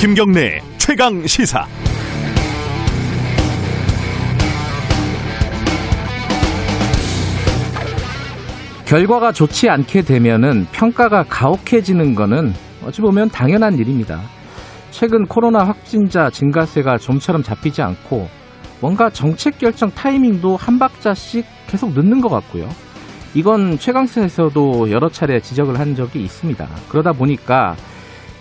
김경래 최강 시사. 결과가 좋지 않게 되면은 평가가 가혹해지는 거는 어찌 보면 당연한 일입니다. 최근 코로나 확진자 증가세가 좀처럼 잡히지 않고 뭔가 정책 결정 타이밍도 한 박자씩 계속 늦는 것 같고요. 이건 최강세에서도 여러 차례 지적을 한 적이 있습니다. 그러다 보니까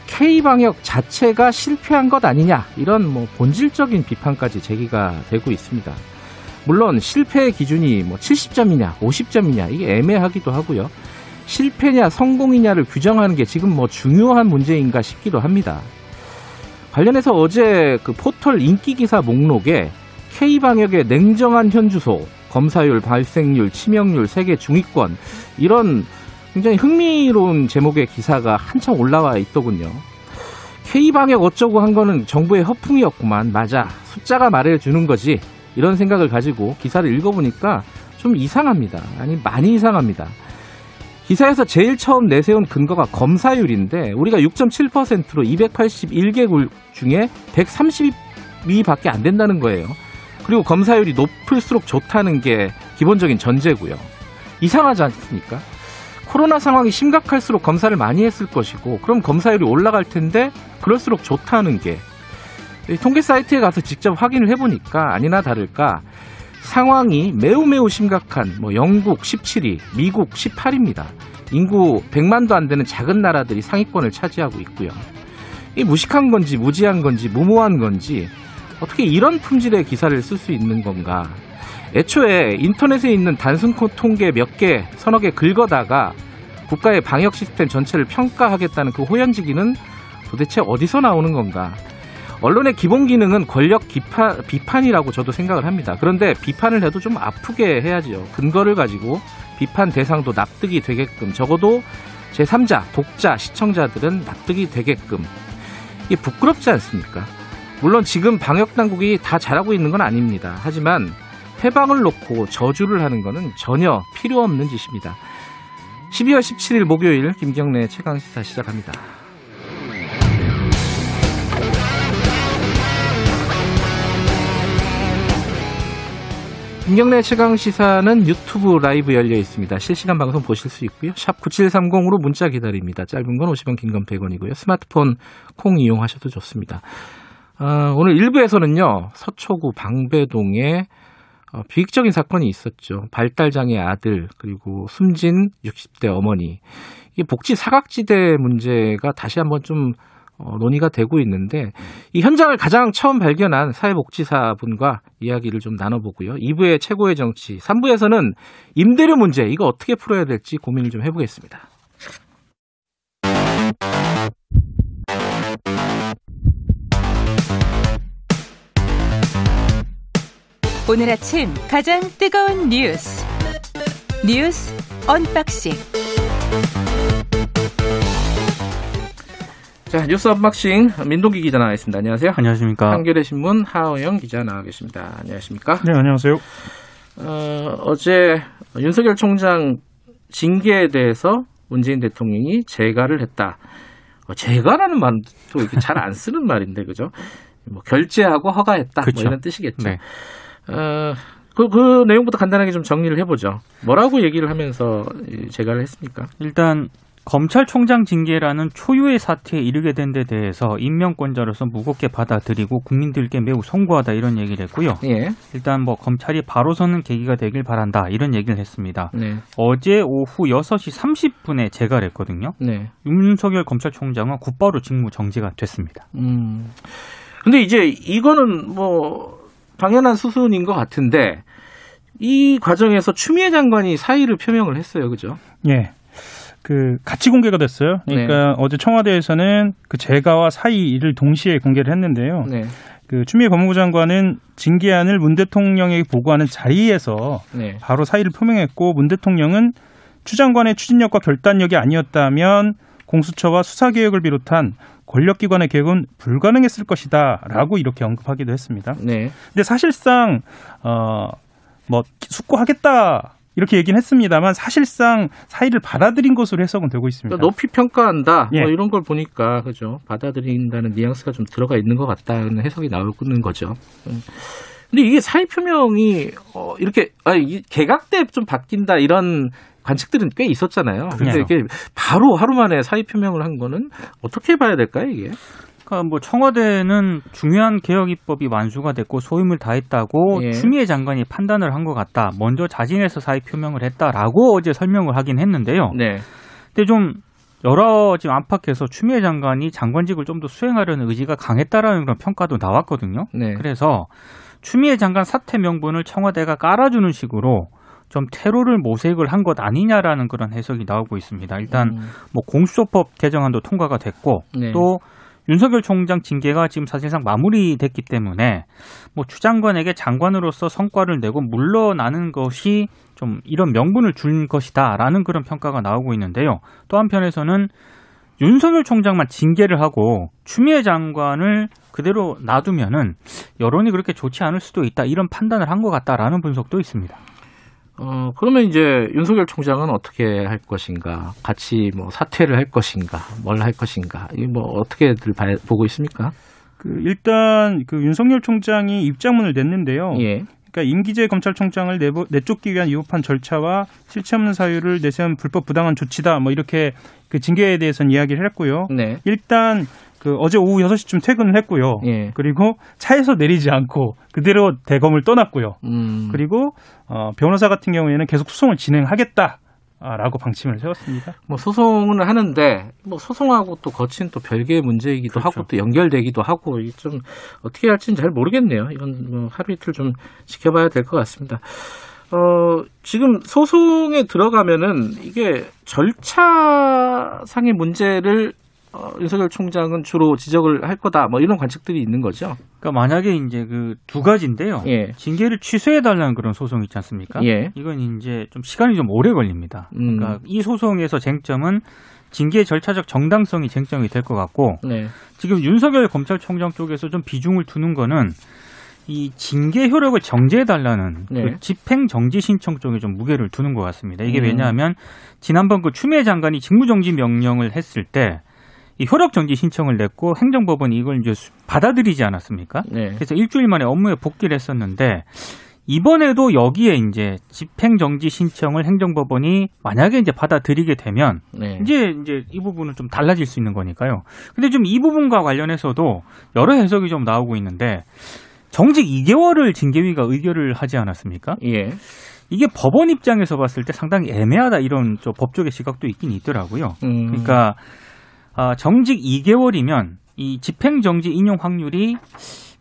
K방역 자체가 실패한 것 아니냐 이런 뭐 본질적인 비판까지 제기가 되고 있습니다. 물론 실패의 기준이 뭐 70점이냐 50점이냐 이게 애매하기도 하고요. 실패냐 성공이냐를 규정하는 게 지금 뭐 중요한 문제인가 싶기도 합니다. 관련해서 어제 그 포털 인기 기사 목록에 K방역의 냉정한 현주소, 검사율, 발생률, 치명률, 세계 중위권 이런 굉장히 흥미로운 제목의 기사가 한참 올라와 있더군요. K방역 어쩌고 한 거는 정부의 허풍이었구만. 맞아. 숫자가 말해주는 거지. 이런 생각을 가지고 기사를 읽어보니까 좀 이상합니다. 아니, 많이 이상합니다. 기사에서 제일 처음 내세운 근거가 검사율인데 우리가 6.7%로 281개국 중에 132밖에 안 된다는 거예요. 그리고 검사율이 높을수록 좋다는 게 기본적인 전제고요. 이상하지 않습니까? 코로나 상황이 심각할수록 검사를 많이 했을 것이고 그럼 검사율이 올라갈 텐데 그럴수록 좋다는 게 통계 사이트에 가서 직접 확인을 해보니까 아니나 다를까 상황이 매우 매우 심각한 뭐 영국 17위, 미국 18위입니다. 인구 100만도 안 되는 작은 나라들이 상위권을 차지하고 있고요. 이 무식한 건지 무지한 건지 무모한 건지 어떻게 이런 품질의 기사를 쓸 수 있는 건가? 애초에 인터넷에 있는 단순 통계 몇 개, 서너 개 긁어다가 국가의 방역 시스템 전체를 평가하겠다는 그 호연지기는 도대체 어디서 나오는 건가? 언론의 기본 기능은 권력 비판, 비판이라고 저도 생각을 합니다. 그런데 비판을 해도 좀 아프게 해야지요. 근거를 가지고 비판 대상도 납득이 되게끔 적어도 제3자, 독자, 시청자들은 납득이 되게끔 이게 부끄럽지 않습니까? 물론 지금 방역 당국이 다 잘하고 있는 건 아닙니다. 하지만 해방을 놓고 저주를 하는 것은 전혀 필요 없는 짓입니다. 12월 17일 목요일 김경래 최강시사 시작합니다. 김경래 최강 시사는 유튜브 라이브 열려 있습니다. 실시간 방송 보실 수 있고요. 샵 9730으로 문자 기다립니다. 짧은 건 50원, 긴 건 100원이고요. 스마트폰 콩 이용하셔도 좋습니다. 어, 오늘 1부에서는요. 서초구 방배동에 어, 비극적인 사건이 있었죠. 발달장애 아들 그리고 숨진 60대 어머니. 이게 복지 사각지대 문제가 다시 한번 좀 어, 논의가 되고 있는데 이 현장을 가장 처음 발견한 사회복지사분과 이야기를 좀 나눠보고요. 2부의 최고의 정치, 3부에서는 임대료 문제 이거 어떻게 풀어야 될지 고민을 좀 해보겠습니다. 오늘 아침 가장 뜨거운 뉴스 뉴스 unboxing 자 뉴스 unboxing 민동기 기자 나와 있습니다. 안녕하세요. 안녕하십니까. 한겨레 신문 하어영 기자 나와 계십니다. 안녕하십니까. 네 안녕하세요. 어, 어제 윤석열 총장 징계에 대해서 문재인 대통령이 재가를 했다. 어, 재가라는 말도 이렇게 잘 안 쓰는 말인데 그죠? 뭐 결재하고 허가했다. 그쵸. 뭐 이런 뜻이겠죠. 네. 어, 그, 그 내용부터 간단하게 좀 정리를 해보죠. 뭐라고 얘기를 하면서 이 재가를 했습니까? 일단 검찰총장 징계라는 초유의 사태에 이르게 된 데 대해서 임명권자로서 무겁게 받아들이고 국민들께 매우 송구하다 이런 얘기를 했고요. 예. 일단 뭐 검찰이 바로 서는 계기가 되길 바란다 이런 얘기를 했습니다. 네. 어제 오후 6시 30분에 재가를 했거든요. 네. 윤석열 검찰총장은 곧바로 직무 정지가 됐습니다. 음. 근데 이제 이거는 뭐 당연한 수순인 것 같은데 이 과정에서 추미애 장관이 사의를 표명을 했어요. 그죠? 예. 그 같이 공개가 됐어요. 그러니까 어제 청와대에서는 그 재가와 사의를 동시에 공개를 했는데요. 네. 그 추미애 법무부 장관은 징계안을 문 대통령에게 보고하는 자리에서 네. 바로 사의를 표명했고 문 대통령은 추 장관의 추진력과 결단력이 아니었다면 공수처와 수사 개혁을 비롯한 권력기관의 개혁은 불가능했을 것이다라고 이렇게 언급하기도 했습니다. 네. 근데 사실상 어뭐 숙고하겠다 이렇게 얘기는 했습니다만 사실상 사의를 받아들인 것으로 해석은 되고 있습니다. 그러니까 높이 평가한다. 예. 뭐 이런 걸 보니까 그죠. 받아들인다는 뉘앙스가 좀 들어가 있는 것 같다는 해석이 나오는 거죠. 음. 근데 이게 사의 표명이 어, 이렇게 아, 이 개각 때 좀 바뀐다 이런 관측들은 꽤 있었잖아요. 근데 그렇죠. 이게 바로 하루 만에 사의 표명을 한 거는 어떻게 봐야 될까요, 이게? 그러니까 뭐 청와대는 중요한 개혁 입법이 완수가 됐고 소임을 다했다고 예. 추미애 장관이 판단을 한 것 같다. 먼저 자진해서 사의 표명을 했다라고 어제 설명을 하긴 했는데요. 네. 근데 좀 여러 지금 안팎에서 추미애 장관이 장관직을 좀 더 수행하려는 의지가 강했다라는 그런 평가도 나왔거든요. 네. 그래서 추미애 장관 사퇴 명분을 청와대가 깔아주는 식으로 좀 테러를 모색을 한 것 아니냐라는 그런 해석이 나오고 있습니다. 일단 음, 뭐 공수처법 개정안도 통과가 됐고 네. 또 윤석열 총장 징계가 지금 사실상 마무리됐기 때문에 뭐 추 장관에게 장관으로서 성과를 내고 물러나는 것이 좀 이런 명분을 준 것이다라는 그런 평가가 나오고 있는데요. 또 한편에서는 윤석열 총장만 징계를 하고 추미애 장관을 그대로 놔두면은 여론이 그렇게 좋지 않을 수도 있다 이런 판단을 한 것 같다라는 분석도 있습니다. 어, 그러면 이제 윤석열 총장은 어떻게 할 것인가? 같이 뭐 사퇴를 할 것인가? 뭘 할 것인가? 이 뭐 어떻게들 봐- 보고 있습니까? 그 일단 그 윤석열 총장이 입장문을 냈는데요. 예. 그러니까 임기재 검찰총장을 내보, 내쫓기 위한 위법한 절차와 실체 없는 사유를 내세운 불법 부당한 조치다. 뭐 이렇게 그 징계에 대해서는 이야기를 했고요. 네. 일단 그 어제 오후 6시쯤 퇴근을 했고요. 예. 그리고 차에서 내리지 않고 그대로 대검을 떠났고요. 음. 그리고 어, 변호사 같은 경우에는 계속 소송을 진행하겠다. 라고 방침을 세웠습니다. 뭐 소송은 하는데 뭐 소송하고 또 거친 또 별개의 문제이기도 그렇죠. 하고 또 연결되기도 하고 좀 어떻게 할지는 잘 모르겠네요. 이건 뭐 하루 이틀 좀 지켜봐야 될 것 같습니다. 어, 지금 소송에 들어가면은 이게 절차상의 문제를 어, 윤석열 총장은 주로 지적을 할 거다. 뭐 이런 관측들이 있는 거죠. 그러니까 만약에 이제 그 두 가지인데요. 예. 징계를 취소해 달라는 그런 소송 있지 않습니까? 예. 이건 이제 좀 시간이 좀 오래 걸립니다. 음. 그러니까 이 소송에서 쟁점은 징계 절차적 정당성이 쟁점이 될 것 같고 네. 지금 윤석열 검찰총장 쪽에서 좀 비중을 두는 거는 이 징계 효력을 정지해 달라는 네. 그 집행 정지 신청 쪽에 좀 무게를 두는 것 같습니다. 이게 음. 왜냐하면 지난번 그 추미애 장관이 직무정지 명령을 했을 때이 효력 정지 신청을 냈고 행정법원이 이걸 이제 수- 받아들이지 않았습니까? 네. 그래서 일주일 만에 업무에 복귀를 했었는데 이번에도 여기에 이제 집행 정지 신청을 행정법원이 만약에 이제 받아들이게 되면 네. 이제 이제 이 부분은 좀 달라질 수 있는 거니까요. 근데 좀 이 부분과 관련해서도 여러 해석이 좀 나오고 있는데 정직 2개월을 징계위가 의결을 하지 않았습니까? 예. 이게 법원 입장에서 봤을 때 상당히 애매하다 이런 저 법조계 시각도 있긴 있더라고요. 음. 그러니까 아, 정직 2개월이면 이 집행정지 인용 확률이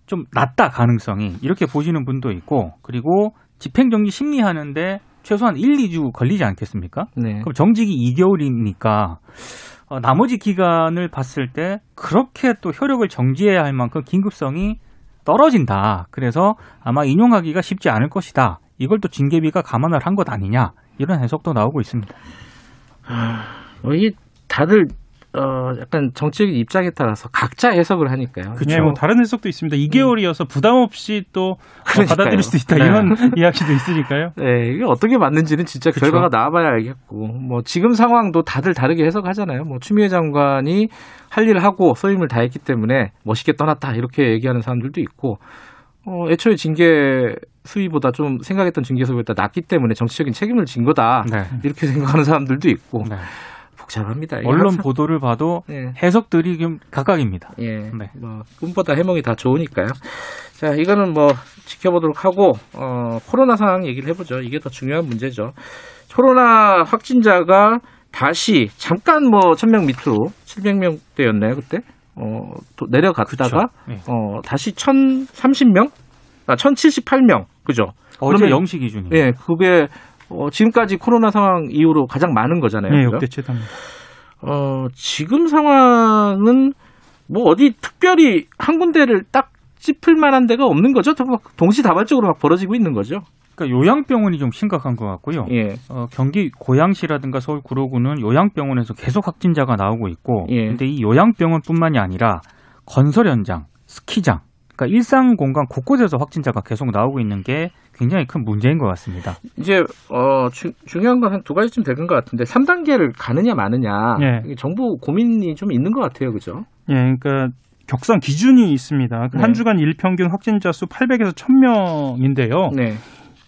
좀 낮다 가능성이 이렇게 보시는 분도 있고 그리고 집행정지 심리하는데 최소한 1, 2주 걸리지 않겠습니까? 네. 그럼 정직이 2개월이니까 어, 나머지 기간을 봤을 때 그렇게 또 효력을 정지해야 할 만큼 긴급성이 떨어진다. 그래서 아마 인용하기가 쉽지 않을 것이다. 이걸 또 징계비가 감안을 한 것 아니냐. 이런 해석도 나오고 있습니다. 어, 이게 다들 어, 약간 정치적인 입장에 따라서 각자 해석을 하니까요. 그쵸. 네, 뭐 다른 해석도 있습니다. 2개월이어서 부담 없이 또 어, 그러니까요. 받아들일 수 있다 네. 이런 이야기도 있으니까요. 네, 이게 어떻게 맞는지는 진짜 그쵸. 결과가 나와봐야 알겠고, 뭐 지금 상황도 다들 다르게 해석하잖아요. 뭐 추미애 장관이 할 일을 하고 소임을 다했기 때문에 멋있게 떠났다 이렇게 얘기하는 사람들도 있고, 어, 애초에 징계 수위보다 좀 생각했던 징계 수위보다 낮기 때문에 정치적인 책임을 진 거다 네. 이렇게 생각하는 사람들도 있고 네. 복잡합니다. 언론 항상- 보도를 봐도 네. 해석들이 좀 각각입니다. 예, 네. 뭐 꿈보다 해몽이 다 좋으니까요. 자, 이거는 뭐 지켜보도록 하고 어, 코로나 상황 얘기를 해보죠. 이게 더 중요한 문제죠. 코로나 확진자가 다시 잠깐 뭐 1000명 밑으로 700명대였나요 그때? 어, 또 내려갔다가. 네. 어, 다시 1030명? 아, 1078명. 그죠? 어제 그러면- 영시 기준이. 예, 그게 어, 지금까지 코로나 상황 이후로 가장 많은 거잖아요. 네? 역대 최다입니다. 어, 지금 상황은 뭐 어디 특별히 한 군데를 딱 짚을 만한 데가 없는 거죠. 동시다발적으로 막 벌어지고 있는 거죠. 그러니까 요양병원이 좀 심각한 것 같고요. 예. 어, 경기 고양시라든가 서울 구로구는 요양병원에서 계속 확진자가 나오고 있고, 예. 근데 이 요양병원뿐만이 아니라 건설 현장, 스키장, 그러니까 일상 공간 곳곳에서 확진자가 계속 나오고 있는 게 굉장히 큰 문제인 것 같습니다. 이제 어 주- 중요한 건 한 두 가지쯤 되는 것 같은데 3단계를 가느냐 마느냐 예. 정부 고민이 좀 있는 것 같아요, 그죠? 예, 그러니까 격상 기준이 있습니다. 그 네. 한 주간 일평균 확진자 수 800에서 1000명인데요. 네.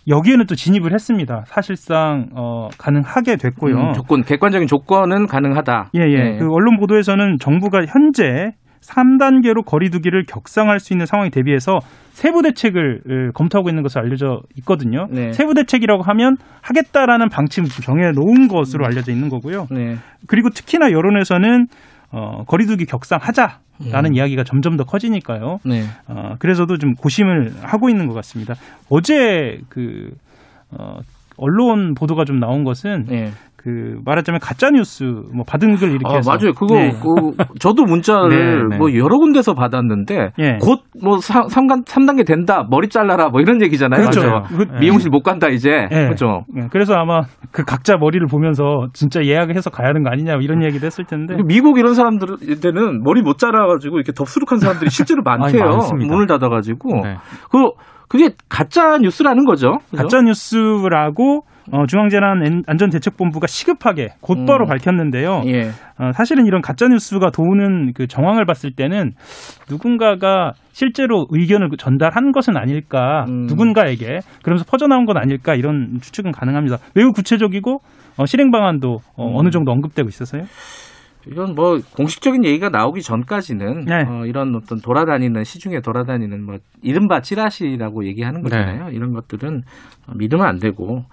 여기에는 또 진입을 했습니다. 사실상 어, 가능하게 됐고요. 음, 조건 객관적인 조건은 가능하다. 예, 예. 네. 그 언론 보도에서는 정부가 현재 3단계로 거리두기를 격상할 수 있는 상황에 대비해서 세부 대책을 으, 검토하고 있는 것으로 알려져 있거든요. 네. 세부 대책이라고 하면 하겠다라는 방침을 정해 놓은 것으로 알려져 있는 거고요. 네. 그리고 특히나 여론에서는 어, 거리두기 격상하자 라는 이야기가 점점 더 커지니까요. 네. 어, 그래서도 좀 고심을 하고 있는 것 같습니다. 어제 그 어, 언론 보도가 좀 나온 것은 네. 그 말하자면 가짜 뉴스 뭐 받은 글 이렇게 아, 해서 맞아요. 그거 네. 그 저도 문자를 네, 네. 뭐 여러 군데서 받았는데 예. 곧뭐 3단 3단계 된다. 머리 잘라라. 뭐 이런 얘기잖아요. 그렇죠. 그- 네. 미용실 못 간다 이제. 예. 그렇죠. 예, 그래서 아마 그 각자 머리를 보면서 진짜 예약을 해서 가야 하는 거 아니냐 뭐 이런 얘기도 했을 텐데 미국 이런 사람들한테는 머리 못 자라가지고 이렇게 덥수룩한 사람들이 실제로 많대요. 아니. 문을 닫아가지고. 네. 그 그게 가짜 뉴스라는 거죠. 그죠? 가짜 뉴스라고 어, 중앙재난안전대책본부가 시급하게 곧바로 음. 밝혔는데요. 예. 어, 사실은 이런 가짜 뉴스가 도는 그 정황을 봤을 때는 누군가가 실제로 의견을 전달한 것은 아닐까, 음. 누군가에게 그러면서 퍼져나온 건 아닐까 이런 추측은 가능합니다. 매우 구체적이고 어, 실행 방안도 어, 음. 어느 정도 언급되고 있어서요. 이건 뭐 공식적인 얘기가 나오기 전까지는 네. 어, 이런 어떤 돌아다니는 시중에 돌아다니는 뭐 이른바 찌라시라고 얘기하는 거잖아요. 이런 것들은 어, 믿으면 안 되고.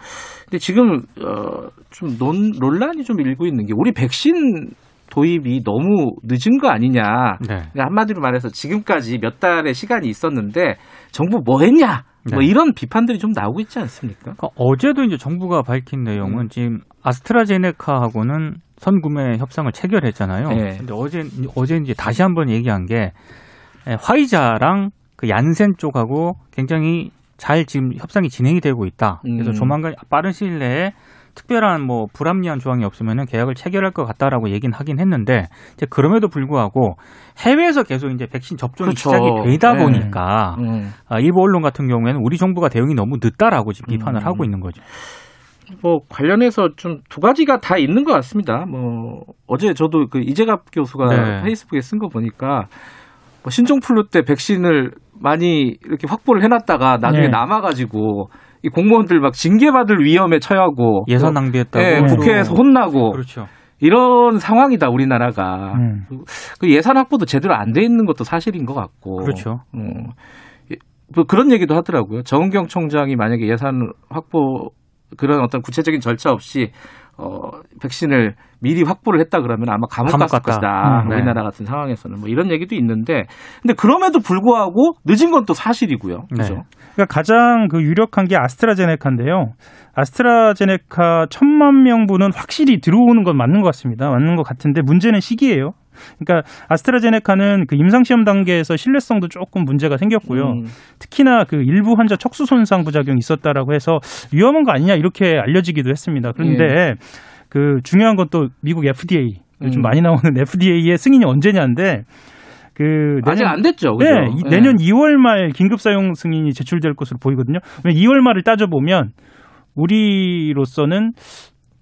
근데 지금 어, 좀 논, 논란이 좀 일고 있는 게 우리 백신 도입이 너무 늦은 거 아니냐. 네. 그러니까 한마디로 말해서 지금까지 몇 달의 시간이 있었는데 정부 뭐 했냐. 뭐 네. 이런 비판들이 좀 나오고 있지 않습니까? 그러니까 어제도 이제 정부가 밝힌 내용은 음. 지금 아스트라제네카하고는 선구매 협상을 체결했잖아요. 네. 근데 어제 어제 이제 다시 한번 얘기한 게 에, 화이자랑 그 얀센 쪽하고 굉장히 잘 지금 협상이 진행이 되고 있다. 그래서 음. 조만간 빠른 시일 내에 특별한 뭐 불합리한 조항이 없으면은 계약을 체결할 것 같다라고 얘기는 하긴 했는데 이제 그럼에도 불구하고 해외에서 계속 이제 백신 접종이 그렇죠. 시작이 되다 네. 보니까 음. 아, 일부 언론 같은 경우에는 우리 정부가 대응이 너무 늦다라고 지금 비판을 음. 하고 있는 거죠. 뭐 관련해서 좀 두 가지가 다 있는 것 같습니다. 뭐 어제 저도 그 이재갑 교수가 네. 페이스북에 쓴 거 보니까 뭐 신종플루 때 백신을 많이 이렇게 확보를 해놨다가 나중에 네. 남아가지고 이 공무원들 막 징계받을 위험에 처하고 예산 또, 낭비했다고. 예, 또- 국회에서 혼나고 그렇죠. 이런 상황이다 우리나라가 음. 그 예산 확보도 제대로 안 돼 있는 것도 사실인 것 같고 그렇죠. 어, 예, 뭐 그런 얘기도 하더라고요. 정은경 총장이 만약에 예산 확보 그런 어떤 구체적인 절차 없이 어, 백신을 미리 확보를 했다 그러면 아마 감옥, 감옥 갔을. 것이다. 음, 네. 우리나라 같은 상황에서는 뭐 이런 얘기도 있는데 근데 그럼에도 불구하고 늦은 건 또 사실이고요. 그죠? 네. 그러니까 가장 그 유력한 게 아스트라제네카인데요. 아스트라제네카 천만 명분은 확실히 들어오는 건 맞는 것 같습니다. 맞는 것 같은데 문제는 시기예요. 그러니까 아스트라제네카는 그 임상 시험 단계에서 신뢰성도 조금 문제가 생겼고요. 음, 특히나 그 일부 환자 척수 손상 부작용이 있었다라고 해서 위험한 거 아니냐 이렇게 알려지기도 했습니다. 그런데 그 중요한 건 또 미국 FDA 좀 음. 많이 나오는 FDA의 승인이 언제냐인데 그 아직 내년- 안 됐죠. 그죠? 네, 이- 내년 2월 말 긴급 사용 승인이 제출될 것으로 보이거든요. 왜냐면 2월 말을 따져 보면 우리로서는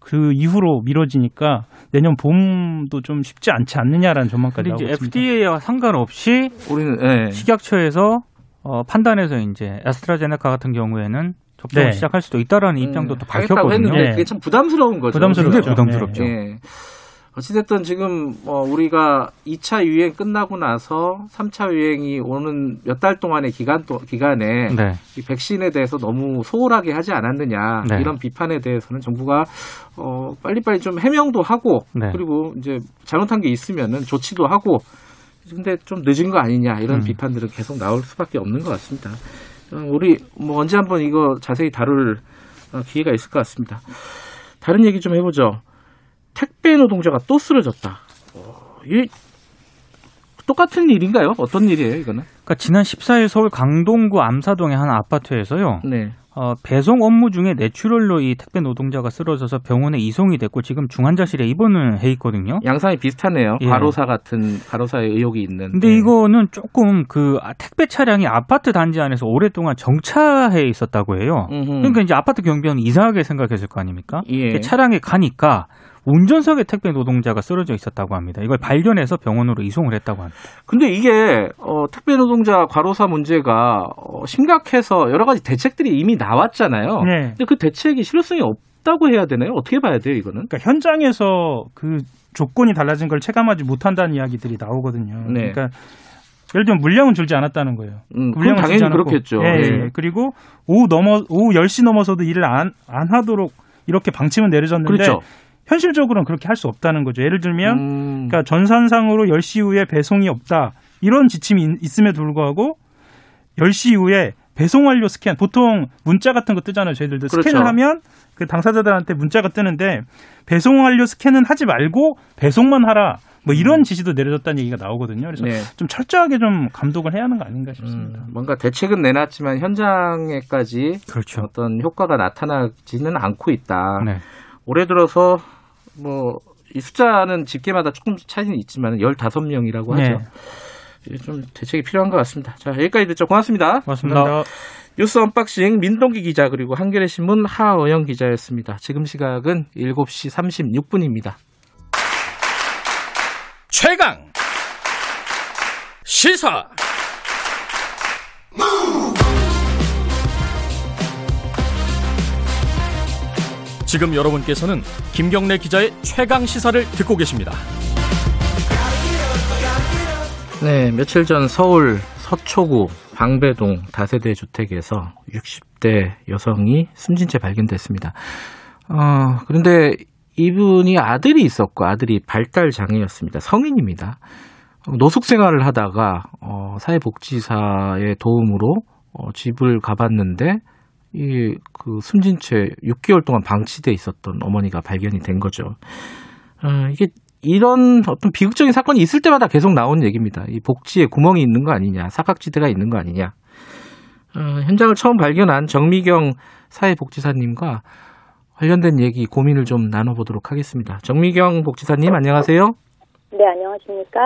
그 이후로 미뤄지니까 내년 봄도 좀 쉽지 않지 않느냐라는 전망까지 나오고 이제 있습니다. FDA와 상관없이 우리는 예. 식약처에서 어, 판단해서 이제 아스트라제네카 같은 경우에는 접종을 네. 시작할 수도 있다라는 입장도 음, 또 밝혔거든요. 했는데 네. 그게 참 부담스러운 거죠. 부담스럽죠. 굉장히 부담스럽죠. 예. 어찌됐든 지금 뭐 우리가 2차 유행 끝나고 나서 3차 유행이 오는 몇 달 동안의 기간 또 기간에 네. 이 백신에 대해서 너무 소홀하게 하지 않았느냐 네. 이런 비판에 대해서는 정부가 어 빨리빨리 좀 해명도 하고 네. 그리고 이제 잘못한 게 있으면은 조치도 하고 근데 좀 늦은 거 아니냐 이런 음. 비판들은 계속 나올 수밖에 없는 것 같습니다. 어, 우리 뭐 언제 한번 이거 자세히 다룰 어, 기회가 있을 것 같습니다. 다른 얘기 좀 해보죠. 택배 노동자가 또 쓰러졌다. 어, 이게 똑같은 일인가요? 어떤 일이에요, 이거는? 그러니까 지난 14일 서울 강동구 암사동의 한 아파트에서요. 네. 어, 배송 업무 중에 뇌출혈로 이 택배 노동자가 쓰러져서 병원에 이송이 됐고 지금 중환자실에 입원을 해 있거든요. 양상이 비슷하네요. 예. 과로사 같은 과로사의 의혹이 있는. 근데 예. 이거는 조금 그 아, 택배 차량이 아파트 단지 안에서 오랫동안 정차해 있었다고 해요. 음흠. 그러니까 이제 아파트 경비원은 이상하게 생각했을 거 아닙니까? 예. 차량에 가니까 운전석에 택배 노동자가 쓰러져 있었다고 합니다. 이걸 발견해서 병원으로 이송을 했다고 합니다. 근데 이게 어, 택배 노동자 과로사 문제가 어, 심각해서 여러 가지 대책들이 이미 나왔잖아요. 네. 근데 그 대책이 실효성이 없다고 해야 되나요? 어떻게 봐야 돼요, 이거는? 그러니까 현장에서 그 조건이 달라진 걸 체감하지 못한다는 이야기들이 나오거든요. 네. 그러니까 예를 들면 물량은 줄지 않았다는 거예요. 음, 물량은 당연히 줄지 않았고. 그렇겠죠. 예, 예. 예. 그리고 오후 넘어 오후 10시 넘어서도 일을 안, 안 하도록 이렇게 방침은 내려졌는데 그렇죠. 현실적으로는 그렇게 할 수 없다는 거죠. 예를 들면 음, 그러니까 전산상으로 10시 이후에 배송이 없다. 이런 지침이 있- 있음에도 불구하고 10시 이후에 배송 완료 스캔 보통 문자 같은 거 뜨잖아요. 저희들도 그렇죠. 스캔을 하면 그 당사자들한테 문자가 뜨는데 배송 완료 스캔은 하지 말고 배송만 하라. 뭐 이런 지시도 내려졌다는 얘기가 나오거든요. 그래서 네. 좀 철저하게 좀 감독을 해야 하는 거 아닌가 싶습니다. 음, 뭔가 대책은 내놨지만 현장에까지 그렇죠. 어떤 효과가 나타나지는 않고 있다. 네. 올해 들어서 뭐 이 숫자는 집계마다 조금 차이는 있지만 15명이라고 하죠. 네. 좀 대책이 필요한 것 같습니다. 자, 여기까지 듣죠. 고맙습니다. 고맙습니다. 감사합니다. 뉴스 unboxing 민동기 기자 그리고 한겨레 신문 하어영 기자였습니다. 지금 시각은 7시 36분입니다. 최강 시사 지금 여러분께서는 김경래 기자의 최강 시사를 듣고 계십니다. 네, 며칠 전 서울 서초구 방배동 다세대 주택에서 60대 여성이 숨진 채 발견됐습니다. 어, 그런데 이분이 아들이 있었고 아들이 발달 장애였습니다. 성인입니다. 노숙 생활을 하다가 어, 사회복지사의 도움으로 어, 집을 가봤는데 이그 숨진 채 6개월 동안 방치돼 있었던 어머니가 발견이 된 거죠. 어, 이게 이런 어떤 비극적인 사건이 있을 때마다 계속 나오는 얘기입니다. 이 복지에 구멍이 있는 거 아니냐, 사각지대가 있는 거 아니냐. 어, 현장을 처음 발견한 정미경 사회복지사님과 관련된 얘기 고민을 좀 나눠보도록 하겠습니다. 정미경 복지사님 안녕하세요. 네, 안녕하십니까.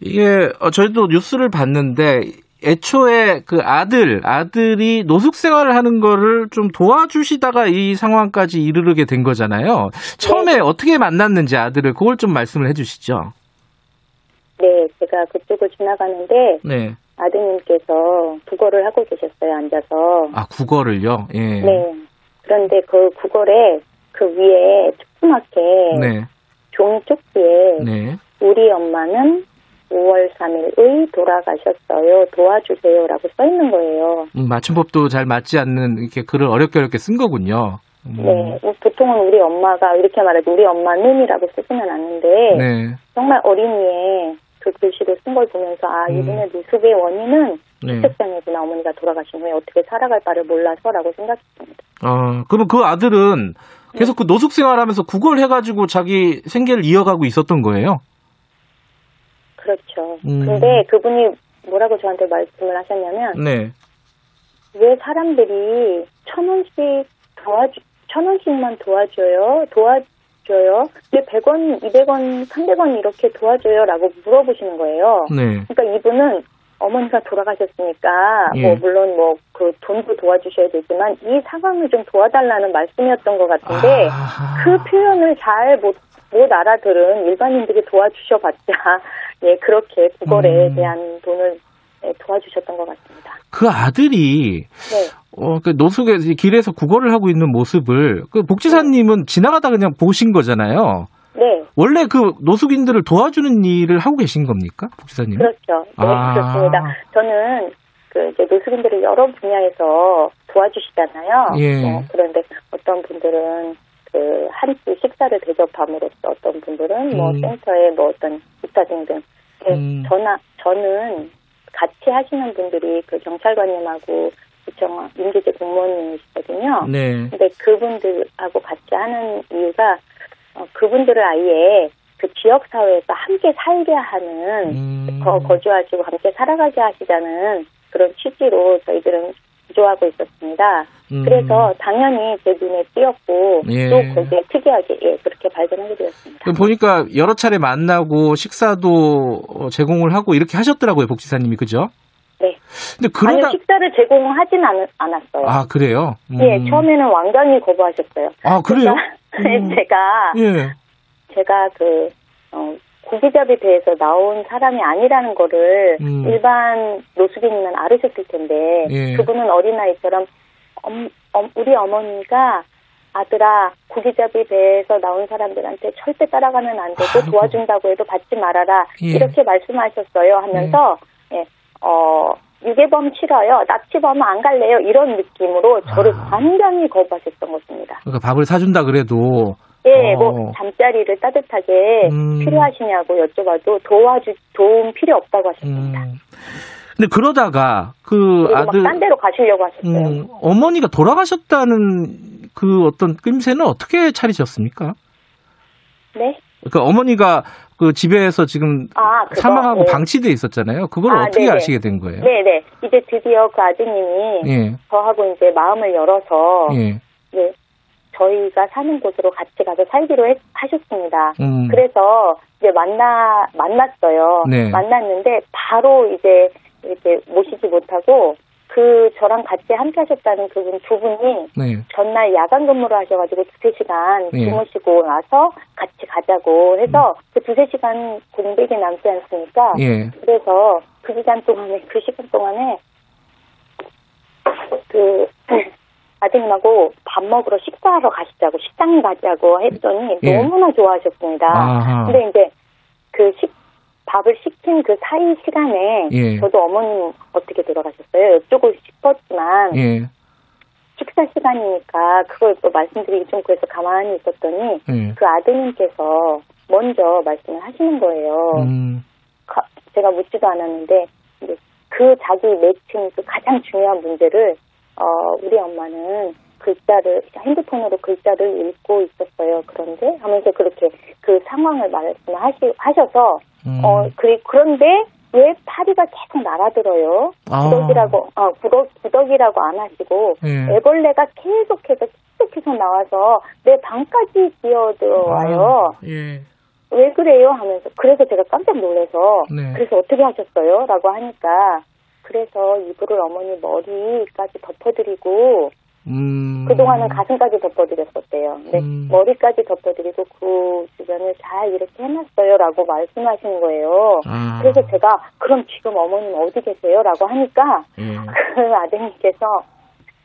이게 어, 저희도 뉴스를 봤는데 애초에 그 아들 아들이 노숙 생활을 하는 거를 좀 도와주시다가 이 상황까지 이르게 된 거잖아요. 처음에 어떻게 만났는지 아들을 그걸 좀 말씀을 해 주시죠. 네, 제가 그쪽을 지나가는데 네. 아드님께서 국어를 하고 계셨어요, 앉아서. 아 국어를요. 예. 네. 그런데 그 국어에 그 위에 조그맣게 네. 종이 쪽지에 네. 우리 엄마는 5월 3일의 돌아가셨어요. 도와주세요라고 써 있는 거예요. 음, 맞춤법도 잘 맞지 않는 이렇게 글을 어렵게 어렵게 쓴 거군요. 음, 네. 뭐 보통은 우리 엄마가 이렇게 말해도 우리 엄마는이라고 쓰지는 않는데 네. 정말 어린이의 그 글씨를 쓴 걸 보면서 아 음. 이분의 노숙의 원인은 네. 주택장애구나 어머니가 돌아가신 후에 어떻게 살아갈 바를 몰라서라고 생각했습니다. 어, 그러면 그 아들은 계속 그 노숙 생활하면서 국어를 해가지고 자기 생계를 이어가고 있었던 거예요. 그렇죠. 음. 근데 그분이 뭐라고 저한테 말씀을 하셨냐면 네. 왜 사람들이 천 원씩 도와주 천 원씩만 도와줘요 도와줘요 왜 100원 200원 300원 이렇게 도와줘요라고 물어보시는 거예요. 네. 그러니까 이분은 어머니가 돌아가셨으니까 예. 뭐 물론 뭐 그 돈도 도와주셔야 되지만 이 상황을 좀 도와달라는 말씀이었던 것 같은데 아하. 그 표현을 잘못 못 알아들은 일반인들이 도와주셔봤자 예 그렇게 국어에 음. 대한 돈을 예, 도와주셨던 것 같습니다. 그 아들이 네. 어, 그 노숙에 길에서 국어를 하고 있는 모습을 그 복지사님은 지나가다 그냥 보신 거잖아요. 네, 원래 그 노숙인들을 도와주는 일을 하고 계신 겁니까, 복지사님? 그렇죠. 네, 아. 그렇습니다. 저는 그 이제 노숙인들을 여러 분야에서 도와주시잖아요. 예. 어, 그런데 어떤 분들은 그 한끼 식사를 대접함으로써 어떤 분들은 뭐 음. 센터에 뭐 어떤 기타 등등. 네, 음. 저나 저는 같이 하시는 분들이 그 경찰관님하고 구청 민주제 공무원님이시거든요. 네. 근데 그분들하고 같이 하는 이유가 어, 그분들을 아예 그 지역 사회에서 함께 살게 하는 음. 거, 거주하시고 함께 살아가게 하시자는 그런 취지로 저희들은 주저하고 있었습니다. 음. 그래서 당연히 제 눈에 띄었고 예. 또 거기에 특이하게 예, 그렇게 발견하게 되었습니다. 그 보니까 여러 차례 만나고 식사도 어, 제공을 하고 이렇게 하셨더라고요, 복지사님이 그죠? 네. 근데 그러다 아니 식사를 제공하진 않, 않았어요. 아 그래요? 음. 예, 처음에는 완전히 거부하셨어요. 아 그래요? 제가, 음. 제가 예. 제가 그 어, 고기잡이 배에서 나온 사람이 아니라는 거를 음. 일반 노숙인이면 알으셨을 텐데 예. 그분은 어린아이처럼 엄, 엄- 우리 어머니가 아들아 고기잡이 배에서 나온 사람들한테 절대 따라가면 안 되고 아이고. 도와준다고 해도 받지 말아라 예. 이렇게 말씀하셨어요 하면서 예, 어 유괴범 싫어요 납치범은 안 갈래요 이런 느낌으로 저를 아. 완전히 거부하셨던 것입니다. 그러니까 밥을 사준다 그래도 예, 어. 뭐 잠자리를 따뜻하게 음. 필요하시냐고 여쭤봐도 도와주 도움 필요 없다고 하셨습니다. 음. 근데 그러다가 그 아들 막딴 데로 가시려고 하셨어요. 음, 어머니가 돌아가셨다는 그 어떤 낌새는 어떻게 차리셨습니까? 네? 그러니까 어머니가 그 집에서 지금 아, 그거, 사망하고 네. 방치돼 있었잖아요. 그걸 아, 어떻게 네네. 아시게 된 거예요? 네, 네. 이제 드디어 그 아드님이 예, 저하고 이제 마음을 열어서 예, 이제 저희가 사는 곳으로 같이 가서 살기로 했- 하셨습니다. 음, 그래서 이제 만나 만났어요. 네. 만났는데 바로 이제 이렇게 모시지 못하고 그 저랑 같이 함께 하셨다는 그분 두 분이 네, 전날 야간 근무를 하셔가지고 두세 시간 예. 주무시고 나서 같이 가자고 해서 그 두세 시간 공백이 남지 않습니까? 예, 그래서 그 기간 동안에 그 시간 동안에 그 아드님하고 밥 먹으러 식사하러 가시자고 식당에 가자고 했더니 예. 너무나 좋아하셨습니다. 아하. 근데 이제 그 식, 밥을 시킨 그 사이 시간에 예. 저도 어머님 어떻게 돌아가셨어요? 여쭈고 싶었지만 예, 식사 시간이니까 그걸 또 말씀드리기 좀 그래서 가만히 있었더니 예, 그 아드님께서 먼저 말씀을 하시는 거예요. 음, 가- 제가 묻지도 않았는데 그 자기 매칭 그 가장 중요한 문제를 어 우리 엄마는 글자를 핸드폰으로 글자를 읽고 있었어요. 그런데 하면서 그렇게 그 상황을 말씀하시 하셔서 음. 어 그리 그런데 왜 파리가 계속 날아들어요? 아. 구덕이라고 어 구덕 구덕이라고 안 하시고 예. 애벌레가 계속해서 계속해서 나와서 내 방까지 기어들어와요. 아, 예, 왜 그래요? 하면서 그래서 제가 깜짝 놀라서 네. 그래서 어떻게 하셨어요? 라고 하니까 그래서 이불을 어머니 머리까지 덮어드리고 음, 그동안은 가슴까지 덮어드렸었대요. 근데 음. 머리까지 덮어드리고 그 주변을 잘 이렇게 해놨어요. 라고 말씀하시는 거예요. 아. 그래서 제가 그럼 지금 어머님 어디 계세요? 라고 하니까 예. 그 아드님께서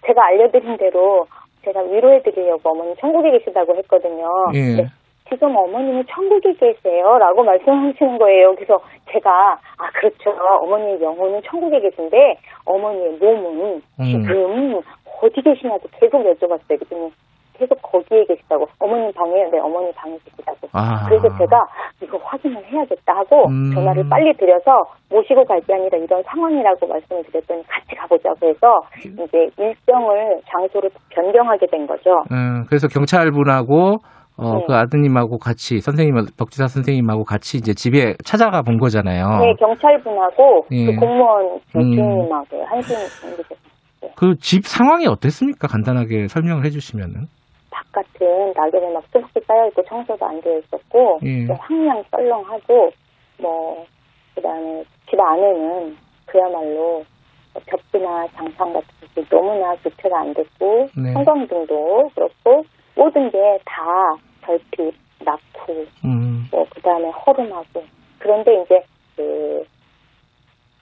제가 알려드린 대로 제가 위로해드리려고 어머니 천국에 계시다고 했거든요. 예. 지금 어머님이 천국에 계세요. 라고 말씀하시는 거예요. 그래서 제가, 아, 그렇죠. 어머니의 영혼은 천국에 계신데, 어머니의 몸은 음. 지금 어디 계시냐고 계속 여쭤봤어요. 그랬더니 계속 거기에 계시다고. 어머님 방에, 네, 어머니 방에 계시다고. 아. 그래서 제가 이거 확인을 해야겠다 하고 음. 전화를 빨리 드려서 모시고 갈 게 아니라 이런 상황이라고 말씀을 드렸더니 같이 가보자고 해서 이제 일정을 장소를 변경하게 된 거죠. 음, 그래서 경찰분하고 어, 네. 그 아드님하고 같이 선생님 덕지사 선생님하고 같이 이제 집에 찾아가 본 거잖아요. 네, 경찰분하고 예. 그 공무원 그 음. 주인님하고요. 한신 이제 그집 상황이 어땠습니까? 간단하게 설명을 해주시면은. 바깥은 낙엽에 막 수북히 쌓여있고 청소도 안 되어 있었고 예. 또 황량 썰렁하고 뭐 그다음에 집 안에는 그야말로 벽지나 장판 같은 게 너무나 교체가 안 됐고 네. 형광등도 그렇고 모든 게 다 결핍, 낙후, 음, 뭐 그다음에 허름하고 그런데 이제 그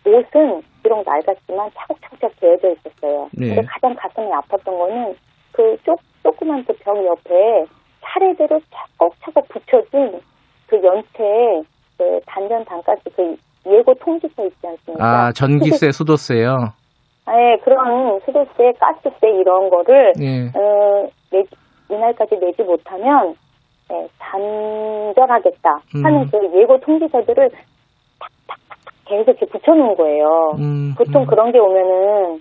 옷은 비록 낡았지만 차곡차곡 되어져 있었어요. 네. 근데 가장 가슴이 아팠던 거는 그 쪼, 조그만 그벽 옆에 차례대로 차곡차곡 붙여진 그 연체에 그 단전 단가스 그 예고 통지서 있지 않습니까? 아 전기세, 수도세요. 네, 그런 수도세, 가스세 이런 거를 예. 어, 내, 이날까지 내지 못하면 네, 단절하겠다 하는 음. 그 예고 통지서들을 탁탁탁탁 계속 이렇게 붙여놓은 거예요. 음, 보통 음. 그런 게 오면은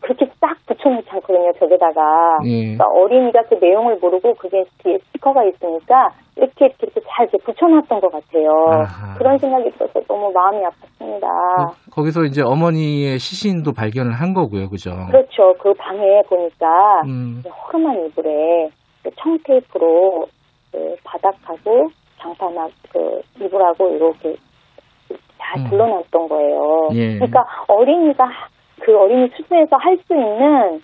그렇게 딱 붙여놓지 않거든요, 벽에다가. 예. 그러니까 어린이가 그 내용을 모르고 그게 뒤에 스티커가 있으니까 이렇게 이렇게, 이렇게 잘 이렇게 붙여놨던 것 같아요. 아하. 그런 생각이 들어서 너무 마음이 아팠습니다. 그- 거기서 이제 어머니의 시신도 발견을 한 거고요, 그죠? 그렇죠. 그 방에 보니까 음, 허름한 이불에 그 청테이프로 그 바닥하고 장판하고 그 이불하고 이렇게 다 음. 둘러놨던 거예요. 예. 그러니까 어린이가 그 어린이 수준에서 할 수 있는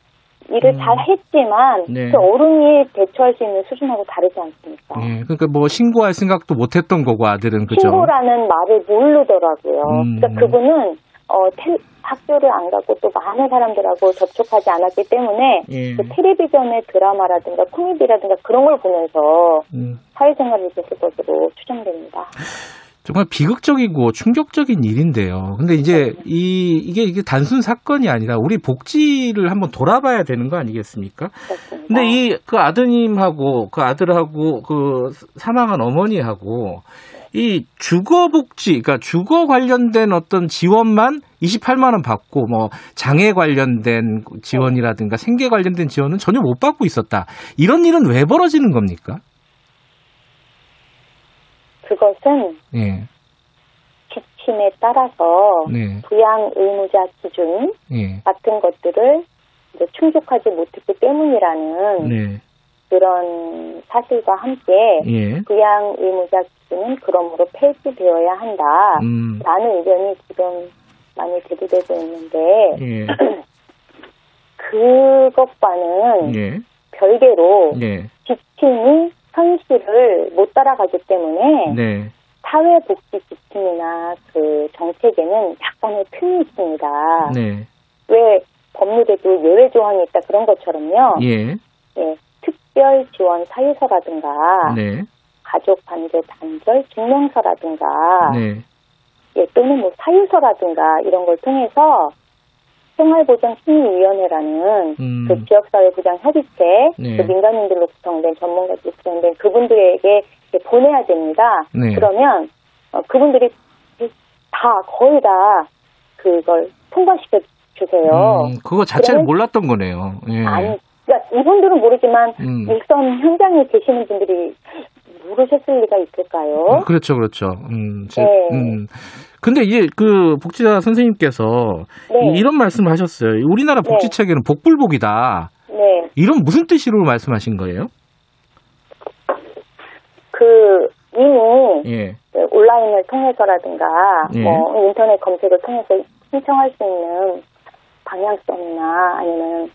일을 음. 잘 했지만 네. 그 어른이 대처할 수 있는 수준하고 다르지 않습니까? 예. 그러니까 뭐 신고할 생각도 못 했던 거고, 아들은, 그죠? 신고라는 말을 모르더라고요. 음. 그러니까 그분은 어, 텔- 학교를 안 가고 또 많은 사람들하고 접촉하지 않았기 때문에 예. 그 텔레비전의 드라마라든가 코미디라든가 그런 걸 보면서 음. 사회생활을 했을 것으로 추정됩니다. 정말 비극적이고 충격적인 일인데요. 근데 이제 이 이게 이게 단순 사건이 아니라 우리 복지를 한번 돌아봐야 되는 거 아니겠습니까? 그렇습니다. 근데 이 그 아드님하고 그 아들하고 그 사망한 어머니하고 이 주거 복지, 그러니까 주거 관련된 어떤 지원만 28만 원 받고 뭐 장애 관련된 지원이라든가 생계 관련된 지원은 전혀 못 받고 있었다. 이런 일은 왜 벌어지는 겁니까? 그것은 예. 지침에 따라서 네. 부양 의무자 기준 예. 같은 것들을 이제 충족하지 못했기 때문이라는 네. 그런 사실과 함께 예. 부양 의무자 기준은 그러므로 폐지되어야 한다. 음. 라는 의견이 지금 많이 대두되고 있는데 예. 그것과는 예. 별개로 예. 지침이 현실을 못 따라가기 때문에 네. 사회복지 지침이나 그 정책에는 약간의 틈이 있습니다. 네. 왜 법률에도 예외 조항이 있다 그런 것처럼요. 예. 예, 특별 지원 사유서라든가 네. 가족 반대 단절 증명서라든가 네. 예, 또는 뭐 사유서라든가 이런 걸 통해서 생활보장심의위원회라는 음. 그 지역사회 보장 협의체 네. 그 민간인들로 구성된 전문가들로 구성된 그분들에게 보내야 됩니다. 네. 그러면 어, 그분들이 다 거의 다 그걸 통과시켜 주세요. 음, 그거 자체를 그러면- 몰랐던 거네요. 예. 아니, 그러니까 이분들은 모르지만 음. 일선 현장에 계시는 분들이 모르셨을 리가 있을까요? 그렇죠, 그렇죠. 음, 제- 네. 음. 근데 이제 그 복지사 선생님께서 네. 이- 이런 말씀을 하셨어요. 우리나라 네. 복지 체계는 복불복이다. 네, 이런 무슨 뜻으로 말씀하신 거예요? 그 이미 예. 그 온라인을 통해서라든가 예. 뭐 인터넷 검색을 통해서 신청할 수 있는 방향성이나 아니면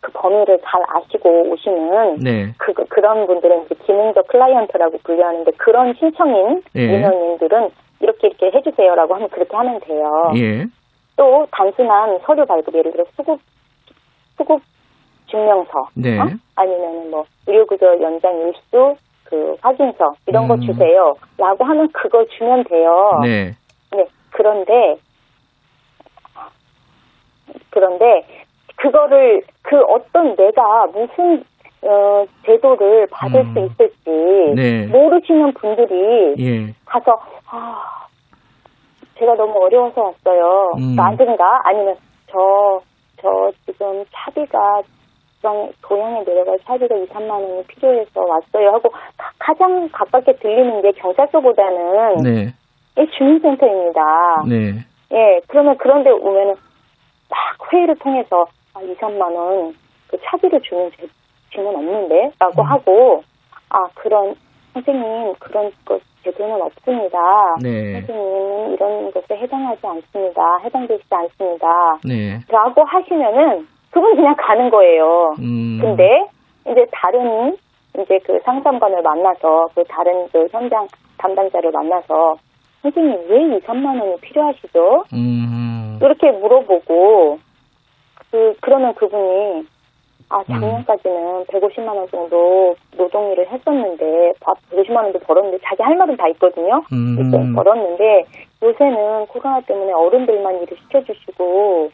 그 범위를 잘 아시고 오시는 네. 그, 그런 분들은 이제 기능적 클라이언트라고 분류하는데 그런 신청인 예. 민원인들은 이렇게 이렇게 해주세요라고 하면 그렇게 하면 돼요. 예. 또 단순한 서류 발급 예를 들어 수급 수급 증명서 네. 어? 아니면 뭐 의료구조 연장 일수 그 확인서 이런 거 음. 주세요라고 하면 그걸 주면 돼요. 네. 네, 그런데 그런데 그거를 그 어떤 내가 무슨 어, 제도를 받을 음. 수 있을지 네. 모르시는 분들이 예. 가서 아 제가 너무 어려워서 왔어요. 음. 나든가 아니면 저저 지금 차비가 지방 고향에 내려갈 차비가 2, 3만 원이 필요해서 왔어요 하고 가- 가장 가깝게 들리는 게 경찰서보다는 네. 이 주민센터입니다. 네. 예, 그러면 그런데 오면은 막 회의를 통해서 아, 2, 3만 원 그 차비를 주는 제, 주는 없는데? 라고 음. 하고 아, 그런 선생님 그런 것 제도는 없습니다. 네. 선생님은 이런 것에 해당하지 않습니다. 해당되지 않습니다. 네. 라고 하시면은 그분 그냥 가는 거예요. 음. 근데 이제 다른 이제 그 상담관을 만나서 그 다른 그 현장 담당자를 만나서 선생님 왜 2, 3만 원이 필요하시죠? 음. 이렇게 물어보고 그 그러면 그분이 아 작년까지는 150만 원 정도 노동일을 했었는데 밥 150만 원도 벌었는데 자기 할 말은 다 있거든요. 음. 벌었는데 요새는 코로나 때문에 어른들만 일을 시켜주시고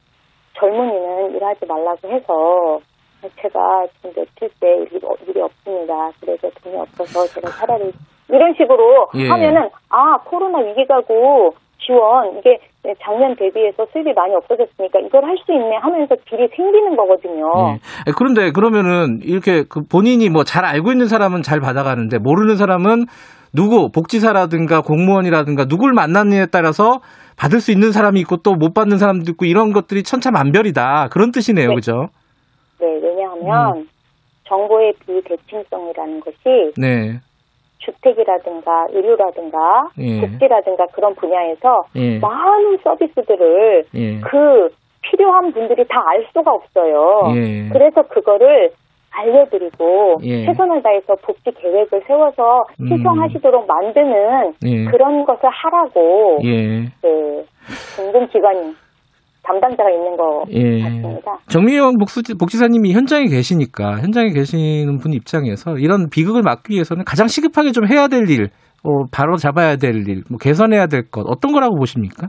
젊은이는 일하지 말라고 해서 제가 지금 며칠째 일이, 어- 일이 없습니다. 그래서 돈이 없어서 제가 차라리 이런 식으로 예. 하면은 아 코로나 위기 가고 지원 이게 작년 대비해서 수입이 많이 없어졌으니까 이걸 할 수 있네 하면서 딜이 생기는 거거든요. 예. 그런데 그러면은 이렇게 그 본인이 뭐 잘 알고 있는 사람은 잘 받아가는데 모르는 사람은 누구 복지사라든가 공무원이라든가 누굴 만났느냐에 따라서 받을 수 있는 사람이 있고 또 못 받는 사람도 있고 이런 것들이 천차만별이다 그런 뜻이네요, 네. 그죠? 네, 왜냐하면 음. 정보의 비대칭성이라는 것이 네, 주택이라든가 의료라든가 예. 복지라든가 그런 분야에서 예, 많은 서비스들을 예, 그 필요한 분들이 다 알 수가 없어요. 예. 그래서 그거를 알려드리고 예. 최선을 다해서 복지 계획을 세워서 음. 신청하시도록 만드는 예. 그런 것을 하라고 예, 그 공공기관 담당자가 있는 것 예. 같습니다. 정미영 복수- 복지 사님이 현장에 계시니까 현장에 계시는 분 입장에서 이런 비극을 막기 위해서는 가장 시급하게 좀 해야 될 일, 어, 바로 잡아야 될 일, 뭐 개선해야 될 것 어떤 거라고 보십니까?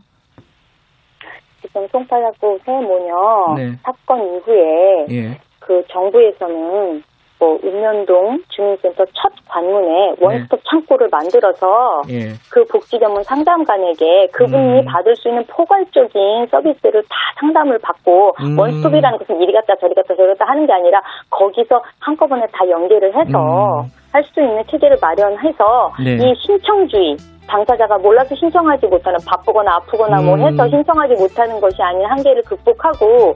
지금 송파구 새모녀 네. 사건 이후에 예, 그 정부에서는 뭐 읍면동 주민센터 첫 관문에 원스톱 창구를 만들어서 예, 그 복지 전문 상담관에게 그분이 음. 받을 수 있는 포괄적인 서비스를 다 상담을 받고 음. 원스톱이라는 것은 이리 갔다 저리 갔다 저리 갔다 하는 게 아니라 거기서 한꺼번에 다 연계를 해서 음. 할수 있는 체계를 마련해서 네. 이 신청주의 당사자가 몰라서 신청하지 못하는 바쁘거나 아프거나 뭐 음. 해서 신청하지 못하는 것이 아닌 한계를 극복하고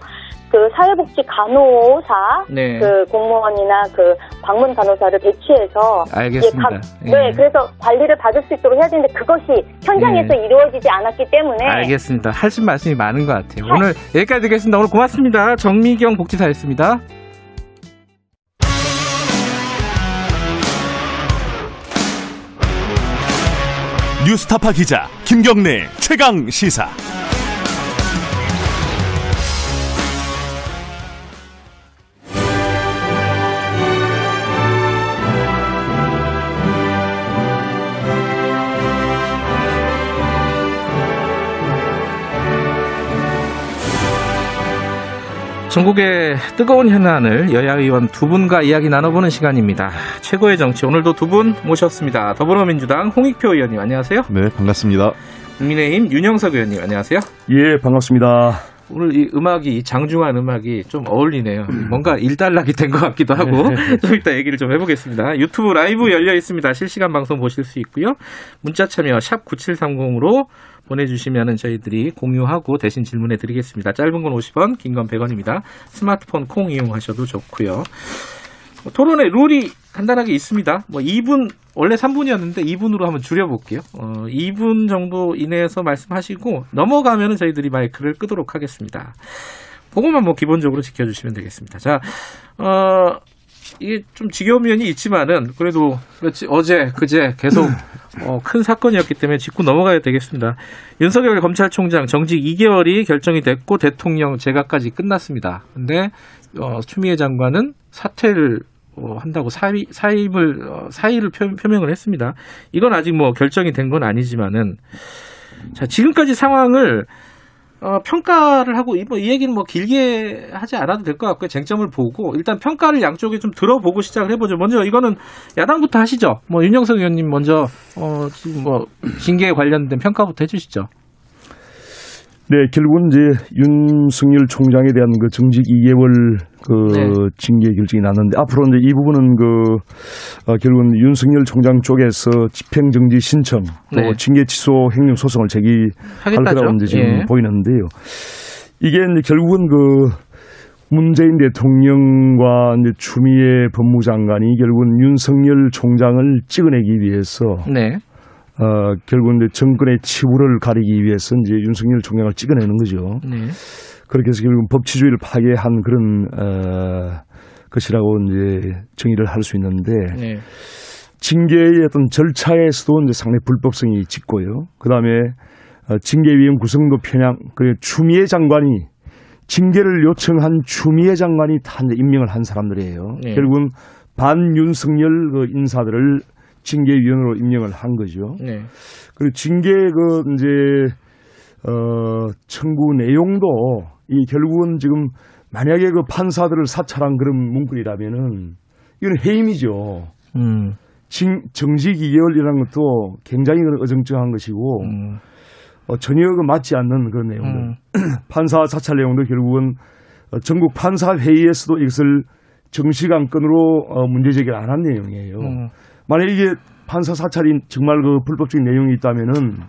그 사회복지 간호사 네. 그 공무원이나 그 방문 간호사를 배치해서 알겠습니다. 예, 각- 예. 네, 그래서 관리를 받을 수 있도록 해야 되는데 그것이 현장에서 이루어지지 않았기 때문에 알겠습니다. 하신 말씀이 많은 것 같아요. 네. 오늘 여기까지 듣겠습니다. 오늘 고맙습니다. 정미경 복지사였습니다. 뉴스타파 기자 김경래 최강 시사. 전국의 뜨거운 현안을 여야 의원 두 분과 이야기 나눠보는 시간입니다. 최고의 정치 오늘도 두 분 모셨습니다. 더불어민주당 홍익표 의원님 안녕하세요. 네, 반갑습니다. 국민의힘 윤영석 의원님 안녕하세요. 예, 반갑습니다. 오늘 이 음악이 장중한 음악이 좀 어울리네요. 뭔가 일단락이 된 것 같기도 하고 좀 이따 얘기를 좀 해보겠습니다. 유튜브 라이브 열려 있습니다. 실시간 방송 보실 수 있고요. 문자 참여 샵 9730으로 보내주시면 저희들이 공유하고 대신 질문해 드리겠습니다. 짧은 건 50원, 긴 건 100원입니다. 스마트폰 콩 이용하셔도 좋고요. 뭐 토론의 룰이 간단하게 있습니다. 뭐 2분 원래 3분이었는데 2분으로 한번 줄여볼게요. 어, 2분 정도 이내에서 말씀하시고 넘어가면은 저희들이 마이크를 끄도록 하겠습니다. 그것만 뭐 기본적으로 지켜주시면 되겠습니다. 자, 어, 이게 좀 지겨운 면이 있지만은 그래도 그렇지 어제 그제 계속 어, 큰 사건이었기 때문에 짚고 넘어가야 되겠습니다. 윤석열 검찰총장 정직 2개월이 결정이 됐고 대통령 제가까지 끝났습니다. 근데 어, 추미애 장관은 사퇴를 어, 한다고 사의, 사임을 어, 사의를 표, 표명을 했습니다. 이건 아직 뭐 결정이 된 건 아니지만은 자 지금까지 상황을 어, 평가를 하고 이, 뭐, 이 얘기는 뭐 길게 하지 않아도 될 것 같고요. 쟁점을 보고 일단 평가를 양쪽에 좀 들어보고 시작을 해보죠. 먼저 이거는 야당부터 하시죠. 뭐 윤영석 의원님 먼저 어, 지금 뭐 징계에 관련된 평가부터 해주시죠. 네, 결국은 이제 윤석열 총장에 대한 그 정직 2개월 그 네. 징계 결정이 났는데 앞으로 이제 이 부분은 그 어, 결국은 윤석열 총장 쪽에서 집행 정지 신청 또 네. 징계 취소 행령 소송을 제기할. 거라고 이제 지금 예. 보이는데요. 이게 이제 결국은 그 문재인 대통령과 이제 추미애 법무장관이 결국은 윤석열 총장을 찍어내기 위해서 네. 어, 결국은 이제 정권의 치부를 가리기 위해서 이제 윤석열 총장을 찍어내는 거죠. 네. 그렇게 해서 결국 법치주의를 파괴한 그런 어, 것이라고 이제 정의를 할 수 있는데 네. 징계의 어떤 절차에서도 이제 상당히 불법성이 짙고요. 그 다음에 어, 징계위원 구성도 편향, 그 추미애 장관이 징계를 요청한 추미애 장관이 다 임명을 한 사람들이에요. 네. 결국은 반윤석열 그 인사들을 징계위원으로 임명을 한 거죠. 네. 그리고 징계 그 이제 어 청구 내용도 이 결국은 지금 만약에 그 판사들을 사찰한 그런 문구이라면은 이건 해임이죠. 음. 징, 정직 2개월이라는 것도 굉장히 그 어정쩡한 것이고 음. 어, 전혀 그 맞지 않는 그런 내용들. 음. 판사 사찰 내용도 결국은 어, 전국 판사 회의에서도 이것을 정식 안건으로 어, 문제 제기를 안 한 내용이에요. 음. 만약 이게 판사 사찰이 정말 그 불법적인 내용이 있다면은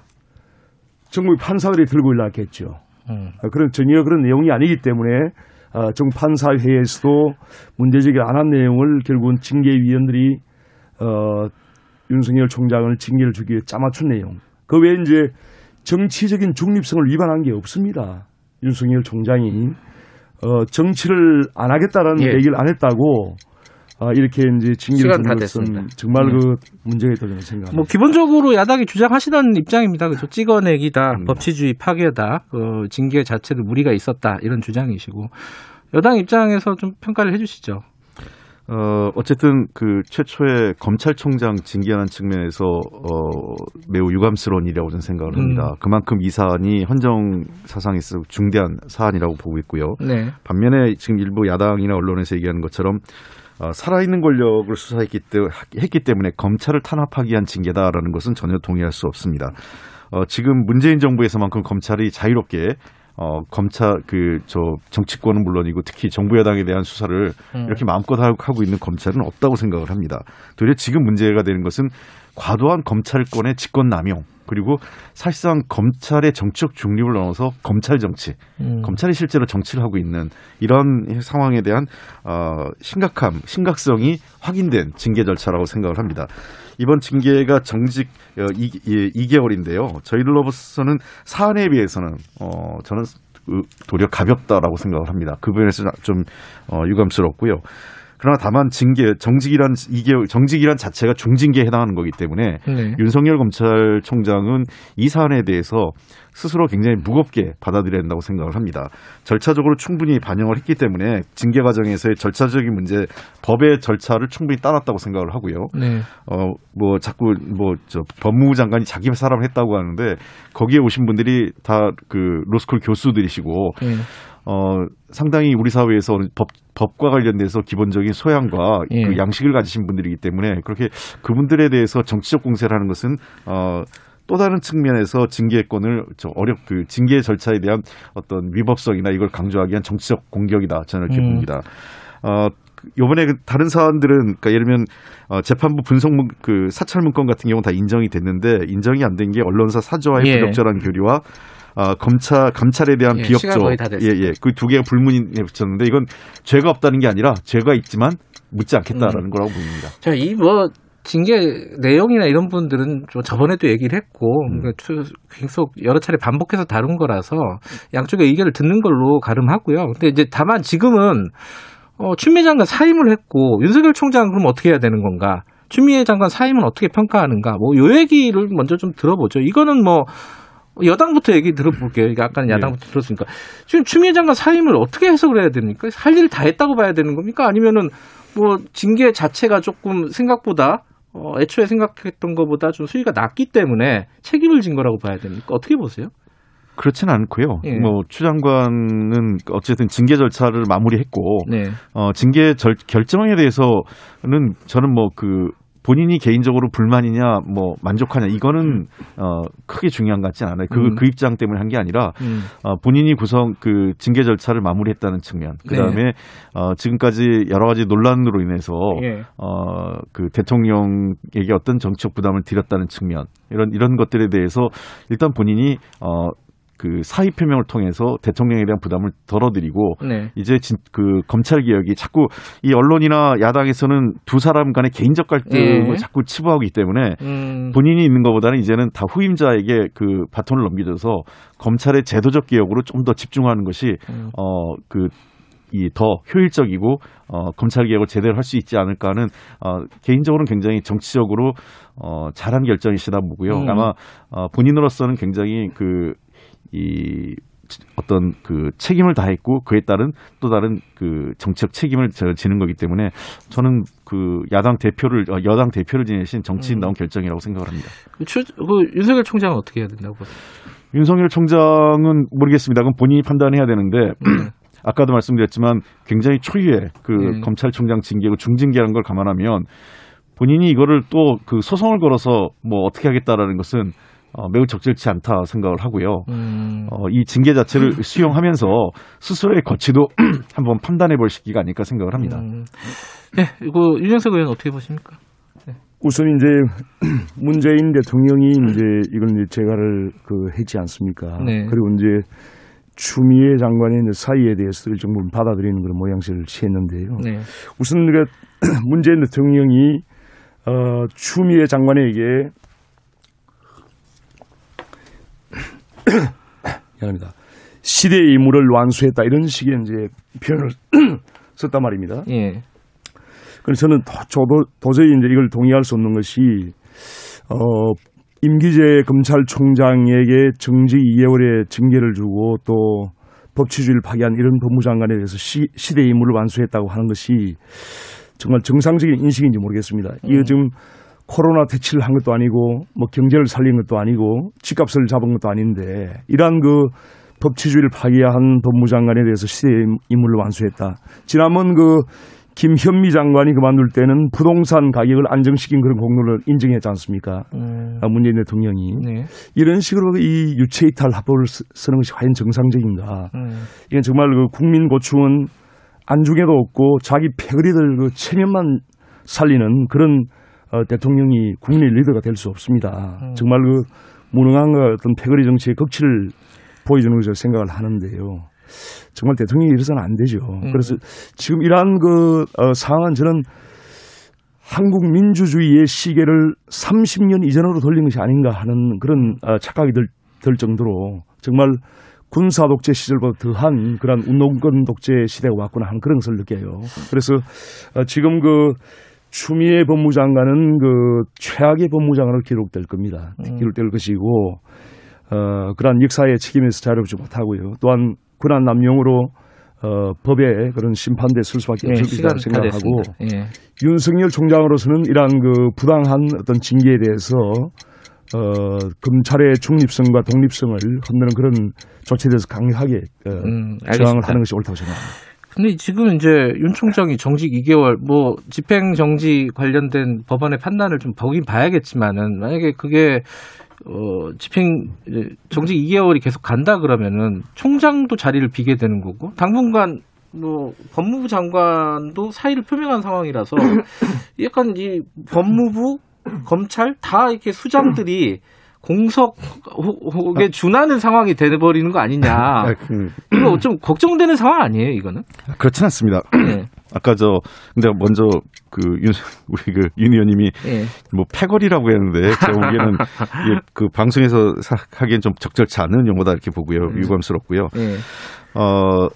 전국 판사들이 들고 일어났겠죠. 음. 어, 그런 전혀 그런 내용이 아니기 때문에 어, 전국 판사 회의에서도 문제 제기를 안 한 내용을 결국은 징계위원들이 어, 윤석열 총장을 징계를 주기 위해 짜맞춘 내용. 그 외에 이제 정치적인 중립성을 위반한 게 없습니다. 윤석열 총장이 어, 정치를 안 하겠다라는 예. 얘기를 안 했다고 아, 이렇게 이제 징계를 시간 다 됐습니다. 정말 네. 그 문제가 있다고 저는 생각합니다. 뭐 기본적으로 야당이 주장하시던 입장입니다. 그죠? 찍어내기다, 음. 법치주의 파괴다, 그 징계 자체도 무리가 있었다 이런 주장이시고 여당 입장에서 좀 평가를 해주시죠. 어, 어쨌든 그 최초의 검찰총장 징계하는 측면에서 어, 매우 유감스러운 일이라고 저는 생각을 합니다. 음. 그만큼 이 사안이 헌정 사상에서 중대한 사안이라고 보고 있고요. 네. 반면에 지금 일부 야당이나 언론에서 얘기하는 것처럼 어, 살아있는 권력을 수사했기 때, 했기 때문에 검찰을 탄압하기 위한 징계다라는 것은 전혀 동의할 수 없습니다. 어, 지금 문재인 정부에서만큼 검찰이 자유롭게 어, 검찰 그 저 정치권은 물론이고 특히 정부 여당에 대한 수사를 음. 이렇게 마음껏 하고 있는 검찰은 없다고 생각을 합니다. 도리어 지금 문제가 되는 것은 과도한 검찰권의 직권 남용 그리고 사실상 검찰의 정치적 중립을 넘어서 검찰 정치, 음. 검찰이 실제로 정치를 하고 있는 이런 상황에 대한 어, 심각함, 심각성이 확인된 징계 절차라고 생각을 합니다. 이번 징계가 정직 어, 2, 개월인데요 저희들로서는 사안에 비해서는 어, 저는 그 도리어 가볍다라고 생각을 합니다. 그 부분에서 좀 어, 유감스럽고요. 그러나 다만 징계, 정직이란 이게 정직이란 자체가 중징계에 해당하는 거기 때문에 네. 윤석열 검찰총장은 이 사안에 대해서 스스로 굉장히 무겁게 받아들여야 된다고 생각을 합니다. 절차적으로 충분히 반영을 했기 때문에 징계 과정에서의 절차적인 문제, 법의 절차를 충분히 따랐다고 생각을 하고요. 네. 어, 뭐, 자꾸, 뭐, 저, 법무부 장관이 자기 사람을 했다고 하는데, 거기에 오신 분들이 다 그, 로스쿨 교수들이시고, 예. 어, 상당히 우리 사회에서 법, 법과 관련돼서 기본적인 소양과 예. 그 양식을 가지신 분들이기 때문에, 그렇게 그분들에 대해서 정치적 공세를 하는 것은, 어, 또 다른 측면에서 징계권을 저 어렵 그 징계 절차에 대한 어떤 위법성이나 이걸 강조하기 위한 정치적 공격이다 저는 이렇게 음. 봅니다. 어 요번에 그 다른 사안들은 그러니까 예를 들면 어, 재판부 분석 문, 그 사찰 문건 같은 경우는 다 인정이 됐는데 인정이 안 된 게 언론사 사저와의 예. 부적절한 교류와 아, 검찰 감찰에 대한 예, 비협조 시간 거의 다 예, 됐습니다. 예. 그 두 개가 불문에 붙였는데 이건 죄가 없다는 게 아니라 죄가 있지만 묻지 않겠다라는 음. 거라고 보입니다. 자, 이뭐 징계 내용이나 이런 분들은 좀 저번에도 얘기를 했고 음. 그러니까 추- 계속 여러 차례 반복해서 다룬 거라서 양쪽의 의견을 듣는 걸로 가름하고요. 근데 이제 다만 지금은 어, 추미애 장관 사임을 했고 윤석열 총장 그럼 어떻게 해야 되는 건가? 추미애 장관 사임은 어떻게 평가하는가? 뭐 요 얘기를 먼저 좀 들어보죠. 이거는 뭐 여당부터 얘기 들어볼게요. 이게 아까는 네. 야당부터 들었으니까 지금 추미애 장관 사임을 어떻게 해석을 해야 됩니까? 할일다 했다고 봐야 되는 겁니까? 아니면은 뭐 징계 자체가 조금 생각보다 어, 애초에 생각했던 것보다 좀 수위가 낮기 때문에 책임을 진 거라고 봐야 됩니까? 어떻게 보세요? 그렇지는 않고요. 예. 뭐추 장관은 어쨌든 징계 절차를 마무리했고 네. 어, 징계 절, 결정에 대해서는 저는 뭐그 본인이 개인적으로 불만이냐 뭐 만족하냐 이거는 어 크게 중요한 것 같지는 않아요. 그, 음. 그 입장 때문에 한 게 아니라 음. 어, 본인이 구성 그 징계 절차를 마무리했다는 측면. 네. 그다음에 어, 지금까지 여러 가지 논란으로 인해서 예. 어, 그 대통령에게 어떤 정치적 부담을 드렸다는 측면 이런 이런 것들에 대해서 일단 본인이 어, 그 사의 표명을 통해서 대통령에 대한 부담을 덜어드리고 네. 이제 진, 그 검찰 개혁이 자꾸 이 언론이나 야당에서는 두 사람 간의 개인적 갈등을 예. 자꾸 치부하기 때문에 음. 본인이 있는 것보다는 이제는 다 후임자에게 그 바톤을 넘겨줘서 검찰의 제도적 개혁으로 좀 더 집중하는 것이 음. 어그 이더 효율적이고 어 검찰 개혁을 제대로 할 수 있지 않을까 하는 어 개인적으로는 굉장히 정치적으로 어 잘한 결정이시다 보고요. 음. 아마 어 본인으로서는 굉장히 그 이 어떤 그 책임을 다했고 그에 따른 또 다른 그 정치적 책임을 저- 지는 거기 때문에 저는 그 야당 대표를 어, 여당 대표를 지내신 정치인다운 결정이라고 생각을 합니다. 그, 추, 그 윤석열 총장은 어떻게 해야 된다고 보세요? 윤석열 총장은 모르겠습니다. 그건 본인이 판단해야 되는데 아까도 말씀드렸지만 굉장히 초유의 그 음. 검찰총장 징계고 중징계라는 걸 감안하면 본인이 이거를 또 그 소송을 걸어서 뭐 어떻게 하겠다라는 것은 어, 매우 적절치 않다 생각을 하고요. 음. 어, 이 징계 자체를 수용하면서 스스로의 거치도 한번 판단해 볼 시기가 아닐까 생각을 합니다. 음. 네, 이거 윤영석 의원 어떻게 보십니까? 우선 이제 문재인 대통령이 이제 이걸 이제 재가를 그 했지 않습니까? 네. 그리고 이제 추미애 장관의 이제 사의에 대해서 일정부 받아들이는 그런 모양새를 취했는데요. 네. 우선 그 문재인 대통령이 어, 추미애 장관에게 미안합니다. 시대의 임무를 완수했다 이런 식의 이제 표현을 썼단 말입니다. 예. 그래서 저는 도, 저도 도저히 이제 이걸 동의할 수 없는 것이 어 임기재 검찰총장에게 정직 2개월의 징계를 주고 또 법치주의를 파괴한 이런 법무장관에 대해서 시, 시대 임무를 완수했다고 하는 것이 정말 정상적인 인식인지 모르겠습니다. 이거 지금 코로나 퇴치를 한 것도 아니고 뭐 경제를 살린 것도 아니고 집값을 잡은 것도 아닌데 이러한 그 법치주의를 파괴한 법무장관에 대해서 시대 임무를 완수했다. 지난번 그 김현미 장관이 그만둘 때는 부동산 가격을 안정시킨 그런 공로를 인정했지 않습니까? 음. 아, 문재인 대통령이 네. 이런 식으로 이 유체이탈 합법을 쓰- 쓰는 것이 과연 정상적인가? 음. 이건 정말 그 국민 고충은 안중에도 없고 자기 패거리들 그 체면만 살리는 그런 어, 대통령이 국민의 리더가 될 수 없습니다. 음. 정말 그 무능한 그 어떤 패거리 정치의 극치를 보여주는 것을 생각을 하는데요. 정말 대통령이 이래서는 안 되죠. 음. 그래서 지금 이러한 그 어, 상황은 저는 한국 민주주의의 시계를 30년 이전으로 돌린 것이 아닌가 하는 그런 어, 착각이 들, 들 정도로 정말 군사 독재 시절보다 더한 그런 운동권 독재 시대가 왔구나 하는 그런 것을 느껴요. 그래서 어, 지금 그 추미애 법무장관은 그 최악의 법무장관으로 기록될 겁니다. 음. 기록될 것이고 어, 그러한 역사의 책임에서 자유롭지 못하고요. 또한 군한 남용으로 어, 법에 그런 심판대 쓸 수밖에 예, 없을 것이라고 다 생각하고. 예. 윤석열 총장으로서는 이러한 그 부당한 어떤 징계에 대해서 어, 검찰의 중립성과 독립성을 흔드는 그런 조치에 대해서 강하게 어, 음, 저항을. 하는 것이 옳다고 생각합니다. 근데 지금 이제 윤 총장이 정직 2개월 뭐 집행 정지 관련된 법원의 판단을 좀 보긴 봐야겠지만은 만약에 그게 어 집행 정직 2개월이 계속 간다 그러면은 총장도 자리를 비게 되는 거고 당분간 뭐 법무부 장관도 사의를 표명한 상황이라서 약간 이 법무부 검찰 다 이렇게 수장들이 공석에 준하는 상황이 돼버리는 거 아니냐. 아, 그, 이거 좀 걱정되는 상황 아니에요, 이거는? 그렇진 않습니다. 예. 아까 저 근데 먼저 그 윤 우리 그 윤 의원님이 예. 뭐 패거리라고 했는데 제가 보기에는 이게 그 방송에서 사- 하기엔 좀 적절치 않은 용어다 이렇게 보고요 유감스럽고요. 예. 어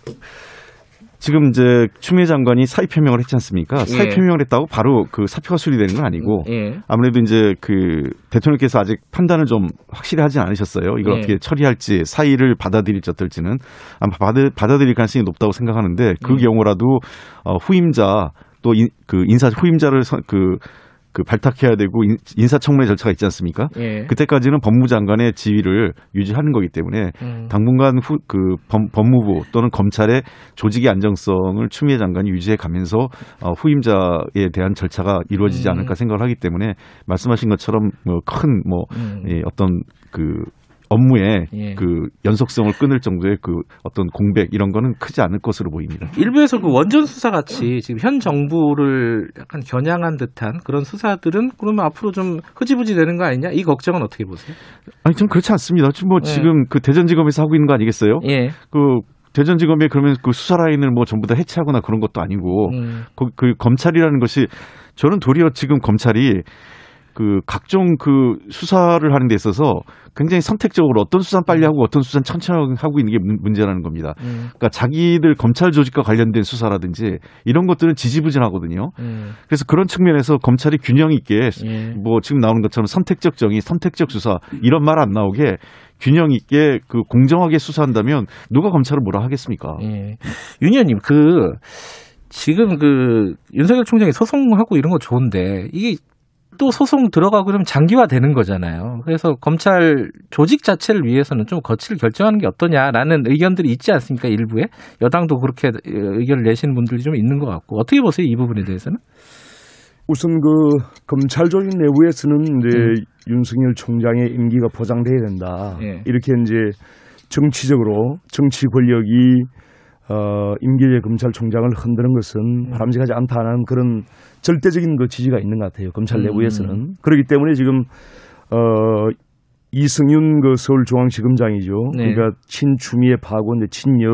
지금 이제 추미애 장관이 사의 표명을 했지 않습니까? 사의 예. 표명을 했다고 바로 그 사표가 수리되는 건 아니고 예. 아무래도 이제 그 대통령께서 아직 판단을 좀 확실히 하진 않으셨어요. 이걸 예. 어떻게 처리할지 사의를 받아들일지 어떨지는 아마 받아, 받아들일 가능성이 높다고 생각하는데 그 음. 경우라도 어, 후임자 또그 인사 후임자를 선- 그, 그 발탁해야 되고 인, 인사청문회 절차가 있지 않습니까? 예. 그때까지는 법무장관의 지위를 유지하는 거기 때문에 음. 당분간 후, 그 법, 법무부 또는 검찰의 조직의 안정성을 추미애 장관이 유지해 가면서 어, 후임자에 대한 절차가 이루어지지 음. 않을까 생각을 하기 때문에 말씀하신 것처럼 뭐큰 뭐 음. 예, 어떤 그 업무의 예. 그 연속성을 끊을 정도의 그 어떤 공백 이런 거는 크지 않을 것으로 보입니다. 일부에서 그 원전 수사 같이 지금 현 정부를 약간 겨냥한 듯한 그런 수사들은 그러면 앞으로 좀 흐지부지 되는 거 아니냐? 이 걱정은 어떻게 보세요? 아니 좀 그렇지 않습니다. 지금 뭐 네. 지금 그 대전지검에서 하고 있는 거 아니겠어요? 예. 그 대전지검에 그러면 그 수사 라인을 뭐 전부 다 해체하거나 그런 것도 아니고 음. 그, 그 검찰이라는 것이 저는 도리어 지금 검찰이 그 각종 그 수사를 하는 데 있어서 굉장히 선택적으로 어떤 수사는 빨리 하고 어떤 수사는 천천히 하고 있는 게 문- 문제라는 겁니다. 음. 그러니까 자기들 검찰 조직과 관련된 수사라든지 이런 것들은 지지부진하거든요. 음. 그래서 그런 측면에서 검찰이 균형 있게 예. 뭐 지금 나오는 것처럼 선택적 정의, 선택적 수사 이런 말 안 나오게 균형 있게 그 공정하게 수사한다면 누가 검찰을 뭐라 하겠습니까? 예. 윤 의원님, 그, 지금 그, 윤석열 총장이 소송하고 이런 거 좋은데, 이게 또 소송 들어가고 그러면 장기화 되는 거잖아요. 그래서 검찰 조직 자체를 위해서는 좀 거치를 결정하는 게 어떠냐라는 의견들이 있지 않습니까? 일부에. 여당도 그렇게 의견을 내시는 분들이 좀 있는 것 같고. 어떻게 보세요? 이 부분에 대해서는? 우선 그 검찰 조직 내부에서는 이제 음. 윤석열 총장의 임기가 보장돼야 된다. 예. 이렇게 이제 정치적으로 정치 권력이 어, 임기제 검찰총장을 흔드는 것은 바람직하지 않다는 그런 절대적인 그 지지가 있는 것 같아요. 검찰 음. 내부에서는. 그렇기 때문에 지금 어, 이승윤 그 서울중앙지검장이죠. 네. 그러니까 친추미애 파고인데 친여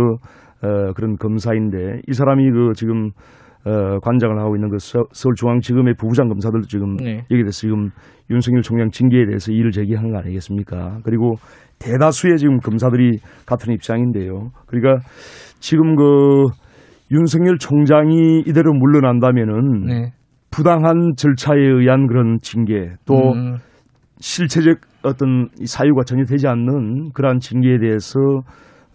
어, 그런 검사인데 이 사람이 그 지금 어, 관장을 하고 있는 그 서, 서울중앙지검의 부부장 검사들도 지금 네. 여기에 대해서 지금 윤석열 총장 징계에 대해서 이의를 제기하는 거 아니겠습니까? 그리고 대다수의 지금 검사들이 같은 입장인데요. 그러니까 지금 그 윤석열 총장이 이대로 물러난다면은 네. 부당한 절차에 의한 그런 징계 또 음, 실체적 어떤 이 사유가 전혀 되지 않는 그러한 징계에 대해서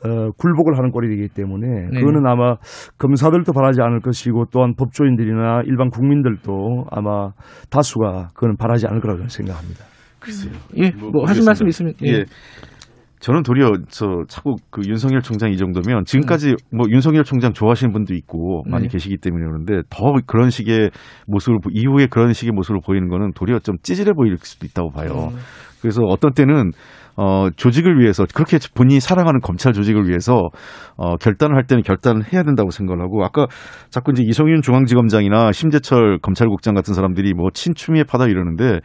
어, 굴복을 하는 꼴이 되기 때문에 네. 그거는 아마 검사들도 바라지 않을 것이고 또한 법조인들이나 일반 국민들도 아마 다수가 그거는 바라지 않을 거라고 생각합니다. 글쎄요. 예, 뭐, 하실 말씀 있으면 예. 예. 저는 도리어 저 자꾸 그 윤석열 총장 이 정도면 지금까지 뭐 윤석열 총장 좋아하시는 분도 있고 많이 네. 계시기 때문에 그러는데 더 그런 식의 모습을 보- 이후에 그런 식의 모습을 보이는 거는 도리어 좀 찌질해 보일 수도 있다고 봐요. 음. 그래서 어떤 때는 어 조직을 위해서 그렇게 본인이 사랑하는 검찰 조직을 위해서 어 결단을 할 때는 결단을 해야 된다고 생각을 하고 아까 자꾸 이제 이성윤 중앙지검장이나 심재철 검찰국장 같은 사람들이 뭐 친추미애 파다 이러는데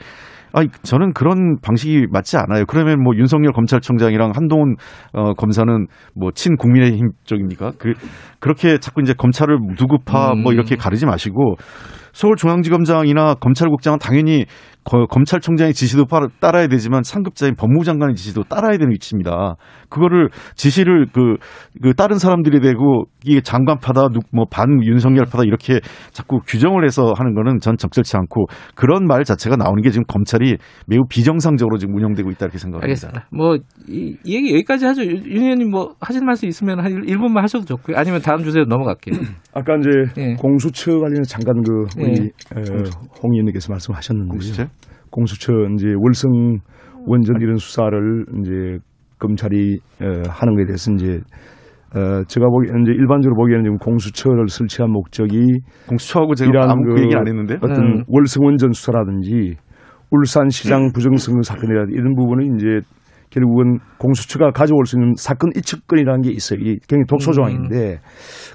아, 저는 그런 방식이 맞지 않아요. 그러면 뭐 윤석열 검찰총장이랑 한동훈 어, 검사는 뭐 친국민의힘 쪽입니까? 그 그렇게 자꾸 이제 검찰을 누구파 뭐 음. 이렇게 가르지 마시고 서울중앙지검장이나 검찰국장은 당연히 거- 검찰총장의 지시도 따라- 따라야 되지만 상급자인 법무장관의 지시도 따라야 되는 위치입니다. 그거를 지시를 그, 그 다른 사람들이 되고 이게 장관파다, 누- 뭐반 윤석열파다 이렇게 자꾸 규정을 해서 하는 거는 전 적절치 않고 그런 말 자체가 나오는 게 지금 검찰이 매우 비정상적으로 지금 운영되고 있다 이렇게 생각합니다. 알겠습니다. 뭐, 이, 이 얘기 여기까지 하죠. 윤윤 의원님 뭐, 하실 말씀 있으면 한 1분만 하셔도 좋고요. 아니면 다음 주제로 넘어갈게요. 아까 이제 예. 공수처 관련해서 잠깐 그 우리 예. 에, 홍 의원님께서 말씀하셨는데 공수처? 공수처 이제 월성 원전 이런 수사를 이제 검찰이 어, 하는 것에 대해서 이제 어, 제가 보기에는 이제 일반적으로 보기에는 지금 공수처를 설치한 목적이 공수처하고 제가 이러한 아무 그, 그 얘기는 안 했는데 어떤 음. 월성 원전 수사라든지 울산시장 부정선거 사건이라든지 이런 부분은 이제 결국은 공수처가 가져올 수 있는 사건 이측권이라는 게 있어요. 이게 굉장히 독소 조항인데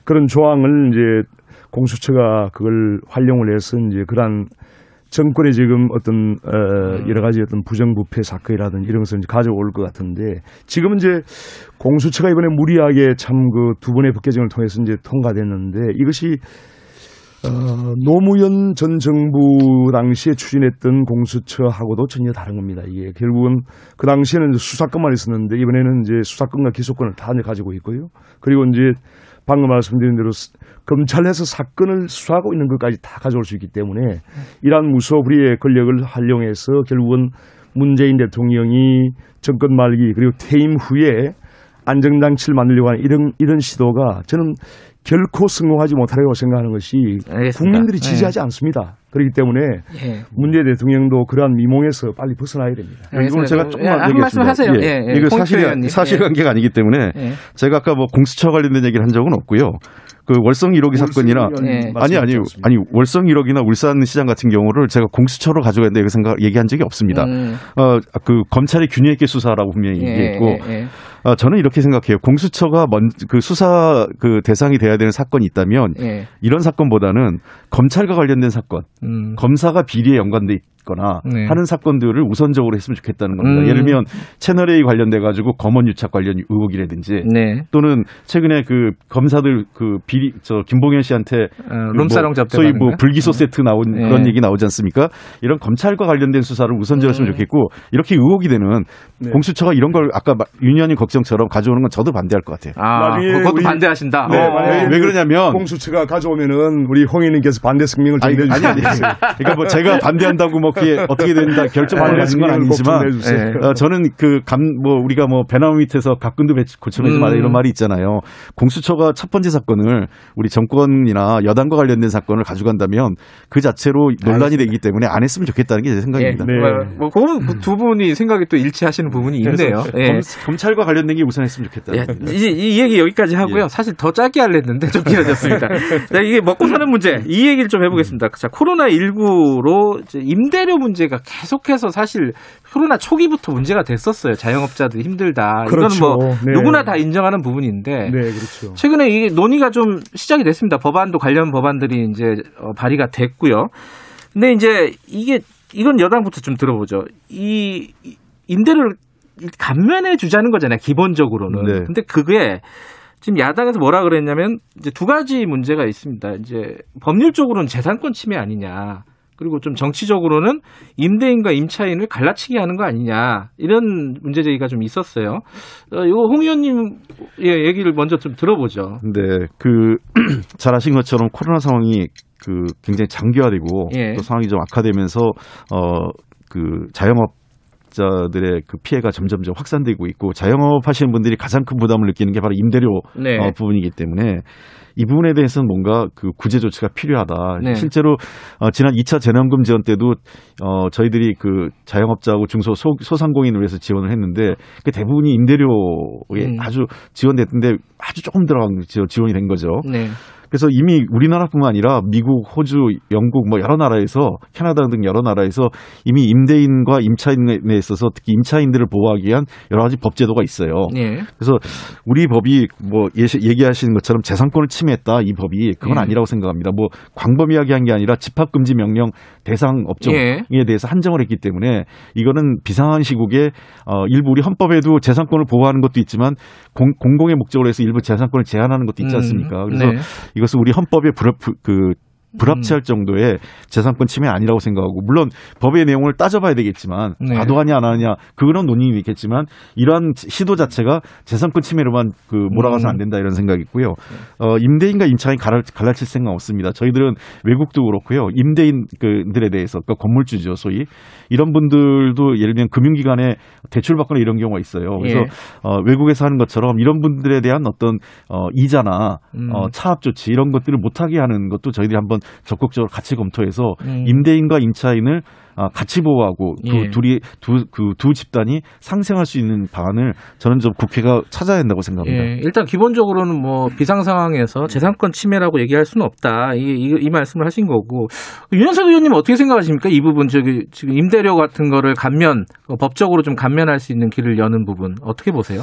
그런 조항을 이제 공수처가 그걸 활용을 해서 이제 그러한 정권의 지금 어떤 어, 여러 가지 어떤 부정부패 사건이라든지 이런 것을 이제 가져올 것 같은데 지금은 이제 공수처가 이번에 무리하게 참 그 두 번의 법개정을 통해서 이제 통과됐는데 이것이 어, 노무현 전 정부 당시에 추진했던 공수처하고도 전혀 다른 겁니다. 이게 결국은 그 당시에는 수사권만 있었는데 이번에는 이제 수사권과 기소권을 다 이제 가지고 있고요. 그리고 이제 방금 말씀드린 대로 스- 검찰에서 사건을 수사하고 있는 것까지 다 가져올 수 있기 때문에 이러한 무소불위의 권력을 활용해서 결국은 문재인 대통령이 정권 말기 그리고 퇴임 후에 안정장치를 만들려고 하는 이런 이런 시도가 저는 결코 성공하지 못하리라고 생각하는 것이 알겠습니다. 국민들이 네. 지지하지 않습니다. 그렇기 때문에 예. 문재인 대통령도 그러한 미몽에서 빨리 벗어나야 됩니다. 제가 예, 조금만 한 말씀 얘기하겠습니다. 하세요. 예. 예, 예. 이거 사실. 사실관계가 아니기 때문에 예. 제가 아까 뭐 공수처 관련된 얘기를 한 적은 없고요. 그 월성 1호기 사건이나 예. 아니 아니 아니 월성 1호기나 울산 시장 같은 경우를 제가 공수처로 가져야 된다 이렇게 생각 얘기한 적이 없습니다. 음, 어그 검찰의 균형 있게 수사라고 분명히 예, 얘기했고 예, 예. 어, 저는 이렇게 생각해요. 공수처가 먼 그 수사 그 대상이 돼야 되는 사건이 있다면 예. 이런 사건보다는 검찰과 관련된 사건, 음. 검사가 비리에 연관돼 있거나 네. 하는 사건들을 우선적으로 했으면 좋겠다는 겁니다. 음. 예를 들면 채널 A 관련돼 가지고 검언 유착 관련 의혹이라든지 네. 또는 최근에 그 검사들 그 비리 저 김봉현 씨한테 어, 그 룸사롱 뭐 소위 뭐 불기소 세트 나온 네. 그런 얘기 나오지 않습니까? 이런 검찰과 관련된 수사를 우선적으로 했으면 음. 좋겠고 이렇게 의혹이 되는 네. 공수처가 이런 걸 아까 윤 의원님 걱정처럼 가져오는 건 저도 반대할 것 같아요. 아, 그것도 우리- 반대하신다. 네, 어. 만약에 왜 그러냐면 공수처가 가져오면은 우리 홍 의원님께서 반대 성명을. 주세요. 그러니까 뭐 제가 반대한다고 뭐 그게 어떻게 된다 결정하는 건꼭 아니지만. 예. 어, 저는 그 감 뭐 우리가 뭐 배나무 밑에서 배치 고쳐내지 마라 음. 이런 말이 있잖아요. 공수처가 첫 번째 사건을 우리 정권이나 여당과 관련된 사건을 가져간다면 그 자체로 논란이 되기 때문에 안 했으면 좋겠다는 게 제 생각입니다. 네. 뭐, 그 부분, 그두 분이 생각이 또 일치하시는 부분이 있네요. 예. 검, 찰과 관련된 게 우선 했으면 좋겠다. 예, 이제 이 얘기 여기까지 하고요. 예. 사실 더 짧게 하려는데 좀 길어졌습니다. 자, 이게 먹고 사는 문제 이 얘기를 좀 해보겠습니다. 자, 코로나 19로 임대 임대료 문제가 계속해서 사실 코로나 초기부터 문제가 됐었어요. 자영업자들 힘들다. 그렇죠. 이거는 뭐 네. 누구나 다 인정하는 부분인데 네, 그렇죠. 최근에 이게 논의가 좀 시작이 됐습니다. 법안도 관련 법안들이 이제 어, 발의가 됐고요. 근데 이제 이게 이건 여당부터 좀 들어보죠. 이 이- 임대료를 감면해 주자는 거잖아요. 기본적으로는. 네. 근데 그게 지금 야당에서 뭐라 그랬냐면 이제 두 가지 문제가 있습니다. 이제 법률적으로는 재산권 침해 아니냐. 그리고 좀 정치적으로는 임대인과 임차인을 갈라치기 하는 거 아니냐 이런 문제 제기가 좀 있었어요. 어, 이거 홍 의원님 예, 얘기를 먼저 좀 들어보죠. 네, 그 잘 아신 것처럼 코로나 상황이 그 굉장히 장기화되고 예. 또 상황이 좀 악화되면서 어 그 자영업 자들의 그 피해가 점점점 확산되고 있고 자영업 하시는 분들이 가장 큰 부담을 느끼는 게 바로 임대료 네. 어, 부분이기 때문에 이 부분에 대해서는 뭔가 그 구제 조치가 필요하다. 네. 실제로 어, 지난 2차 재난금 지원 때도 어, 저희들이 그 자영업자하고 중소 소, 소상공인을 위해서 지원을 했는데 그 대부분이 임대료에 음. 아주 지원됐는데 아주 조금 들어간 지- 지원이 된 거죠. 네. 그래서 이미 우리나라뿐만 아니라 미국, 호주, 영국 뭐 여러 나라에서 캐나다 등 여러 나라에서 이미 임대인과 임차인에 있어서 특히 임차인들을 보호하기 위한 여러 가지 법 제도가 있어요. 예. 그래서 우리 법이 뭐 예시- 얘기하시는 것처럼 재산권을 침해했다 이 법이 그건 예. 아니라고 생각합니다. 뭐 광범위하게 한 게 아니라 집합 금지 명령 대상 업종에 예. 대해서 한정을 했기 때문에 이거는 비상한 시국에 어 일부 우리 헌법에도 재산권을 보호하는 것도 있지만 공, 공공의 목적으로 해서 일부 재산권을 제한하는 것도 있지 음, 않습니까? 그래서 네. 이것은 우리 헌법에 불합 그 불합치할 음. 정도의 재산권 침해 아니라고 생각하고 물론 법의 내용을 따져봐야 되겠지만 네. 과도하냐 안 하냐 그런 논의는 있겠지만 이러한 시도 자체가 재산권 침해로만 그 몰아가서 음. 안 된다 이런 생각이 있고요. 어, 임대인과 임차인 갈라, 갈라칠 생각 없습니다. 저희들은 외국도 그렇고요. 임대인들에 대해서 그러니까 건물주죠 소위 이런 분들도 예를 들면 금융기관에 대출받거나 이런 경우가 있어요. 그래서 예. 어, 외국에서 하는 것처럼 이런 분들에 대한 어떤 어, 이자나 음. 어, 차압 조치 이런 것들을 못하게 하는 것도 저희들이 한번 적극적으로 같이 검토해서 음. 임대인과 임차인을 아, 같이 보호하고 두, 예. 둘이 두 그 두 집단이 상생할 수 있는 방안을 저는 좀 국회가 찾아야 한다고 생각합니다. 예, 일단 기본적으로는 뭐 비상 상황에서 재산권 침해라고 얘기할 수는 없다. 이, 이, 이 말씀을 하신 거고 윤현석 의원님 은 어떻게 생각하십니까? 이 부분 저기 지금 임대료 같은 거를 감면 어, 법적으로 좀 감면할 수 있는 길을 여는 부분 어떻게 보세요?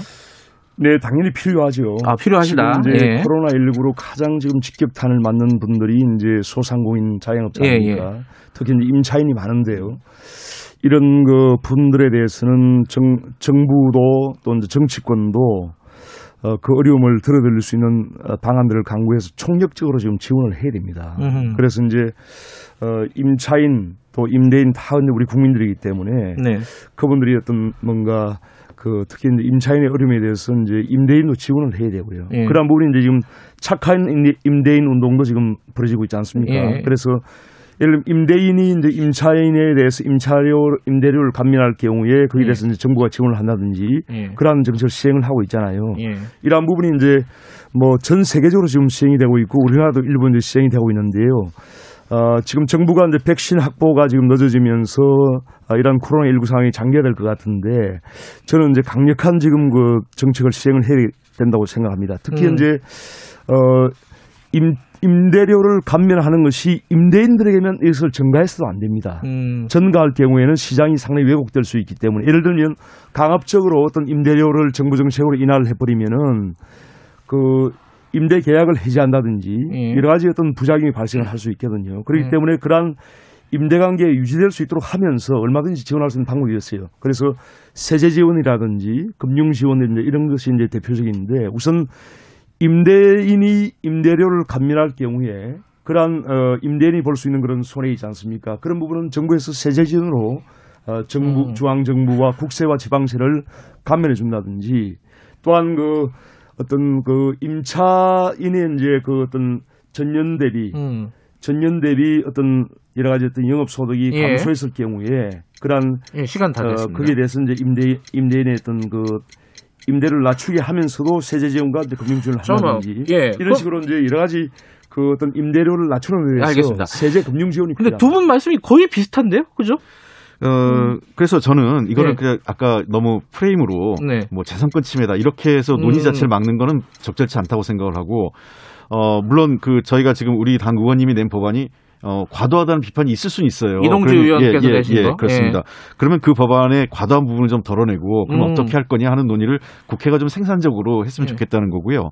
네, 당연히 필요하죠. 아 필요하시다. 이제 예. 코로나 19로 가장 지금 직격탄을 맞는 분들이 이제 소상공인 자영업자 입니다. 예, 특히 이제 임차인이 많은데요. 이런 그 분들에 대해서는 정, 정부도 또 이제 정치권도 어, 그 어려움을 들어드릴 수 있는 어, 방안들을 강구해서 총력적으로 지금 지원을 해야 됩니다. 음흠. 그래서 이제 어, 임차인 또 임대인 다 우리 국민들이기 때문에 네. 그분들이 어떤 뭔가 그 특히 이제 임차인의 어려움에 대해서 이제 임대인도 지원을 해야 되고요. 예. 그런 부분이 이제 지금 착한 임대- 임대인 운동도 지금 벌어지고 있지 않습니까? 예. 그래서 예를 들면 임대인이 이제 임차인에 대해서 임차료 임대료를 감면할 경우에 거기에 예. 대해서 이제 정부가 지원을 한다든지 예. 그러한 정책을 시행을 하고 있잖아요. 예. 이러한 부분이 이제 뭐 전 세계적으로 지금 시행이 되고 있고 우리나라도 일부 이제 시행이 되고 있는데요. 어, 지금 정부가 이제 백신 확보가 지금 늦어지면서 아, 이런 코로나19 상황이 장기화될 것 같은데 저는 이제 강력한 지금 그 정책을 시행을 해야 된다고 생각합니다. 특히 음. 이제 어, 임, 임대료를 감면하는 것이 임대인들에게는 이것을 전가해서도 안 됩니다. 음. 전가할 경우에는 시장이 상당히 왜곡될 수 있기 때문에 예를 들면 강압적으로 어떤 임대료를 정부 정책으로 인하를 해버리면은 그 임대 계약을 해지한다든지 예. 여러 가지 어떤 부작용이 발생을 할 수 있거든요. 그렇기 예. 때문에 그러한 임대 관계 유지될 수 있도록 하면서 얼마든지 지원할 수 있는 방법이었어요. 그래서 세제 지원이라든지 금융 지원이라든지 이런 것이 이제 대표적인데 우선 임대인이 임대료를 감면할 경우에 그러한 어, 임대인이 볼 수 있는 그런 손해이지 있 않습니까? 그런 부분은 정부에서 세제 지원으로 어, 정부 음. 중앙 정부와 국세와 지방세를 감면해 준다든지 또한 그 어떤 그 임차인의 이제 그 어떤 전년 대비 음. 전년 대비 어떤 여러 가지 어떤 영업 소득이 예. 감소했을 경우에 그러한 예, 시간 다 어, 됐습니다. 거기에 대해서 이제 임대 임대인의 어떤 그 임대를 낮추게 하면서도 세제 지원과 금융 지원을 저는, 한다든지 예, 이런 그- 식으로 이제 여러 가지 그 어떤 임대료를 낮추는 위해서 알겠습니다. 세제 금융 지원이 근데. 두 분 말씀이 거의 비슷한데요, 그죠? 어, 그래서 저는 이거는 네. 그냥 아까 너무 프레임으로 네. 뭐 재산권 침해다 이렇게 해서 논의 음. 자체를 막는 거는 적절치 않다고 생각을 하고 어, 물론 그 저희가 지금 우리 당 의원님이 낸 법안이 어, 과도하다는 비판이 있을 수는 있어요. 이동주 그럼- 의원께서 예, 예, 내신 예, 거? 그렇습니다. 그러면 그 법안의 과도한 부분을 좀 덜어내고 그럼 음. 어떻게 할 거냐 하는 논의를 국회가 좀 생산적으로 했으면 예. 좋겠다는 거고요.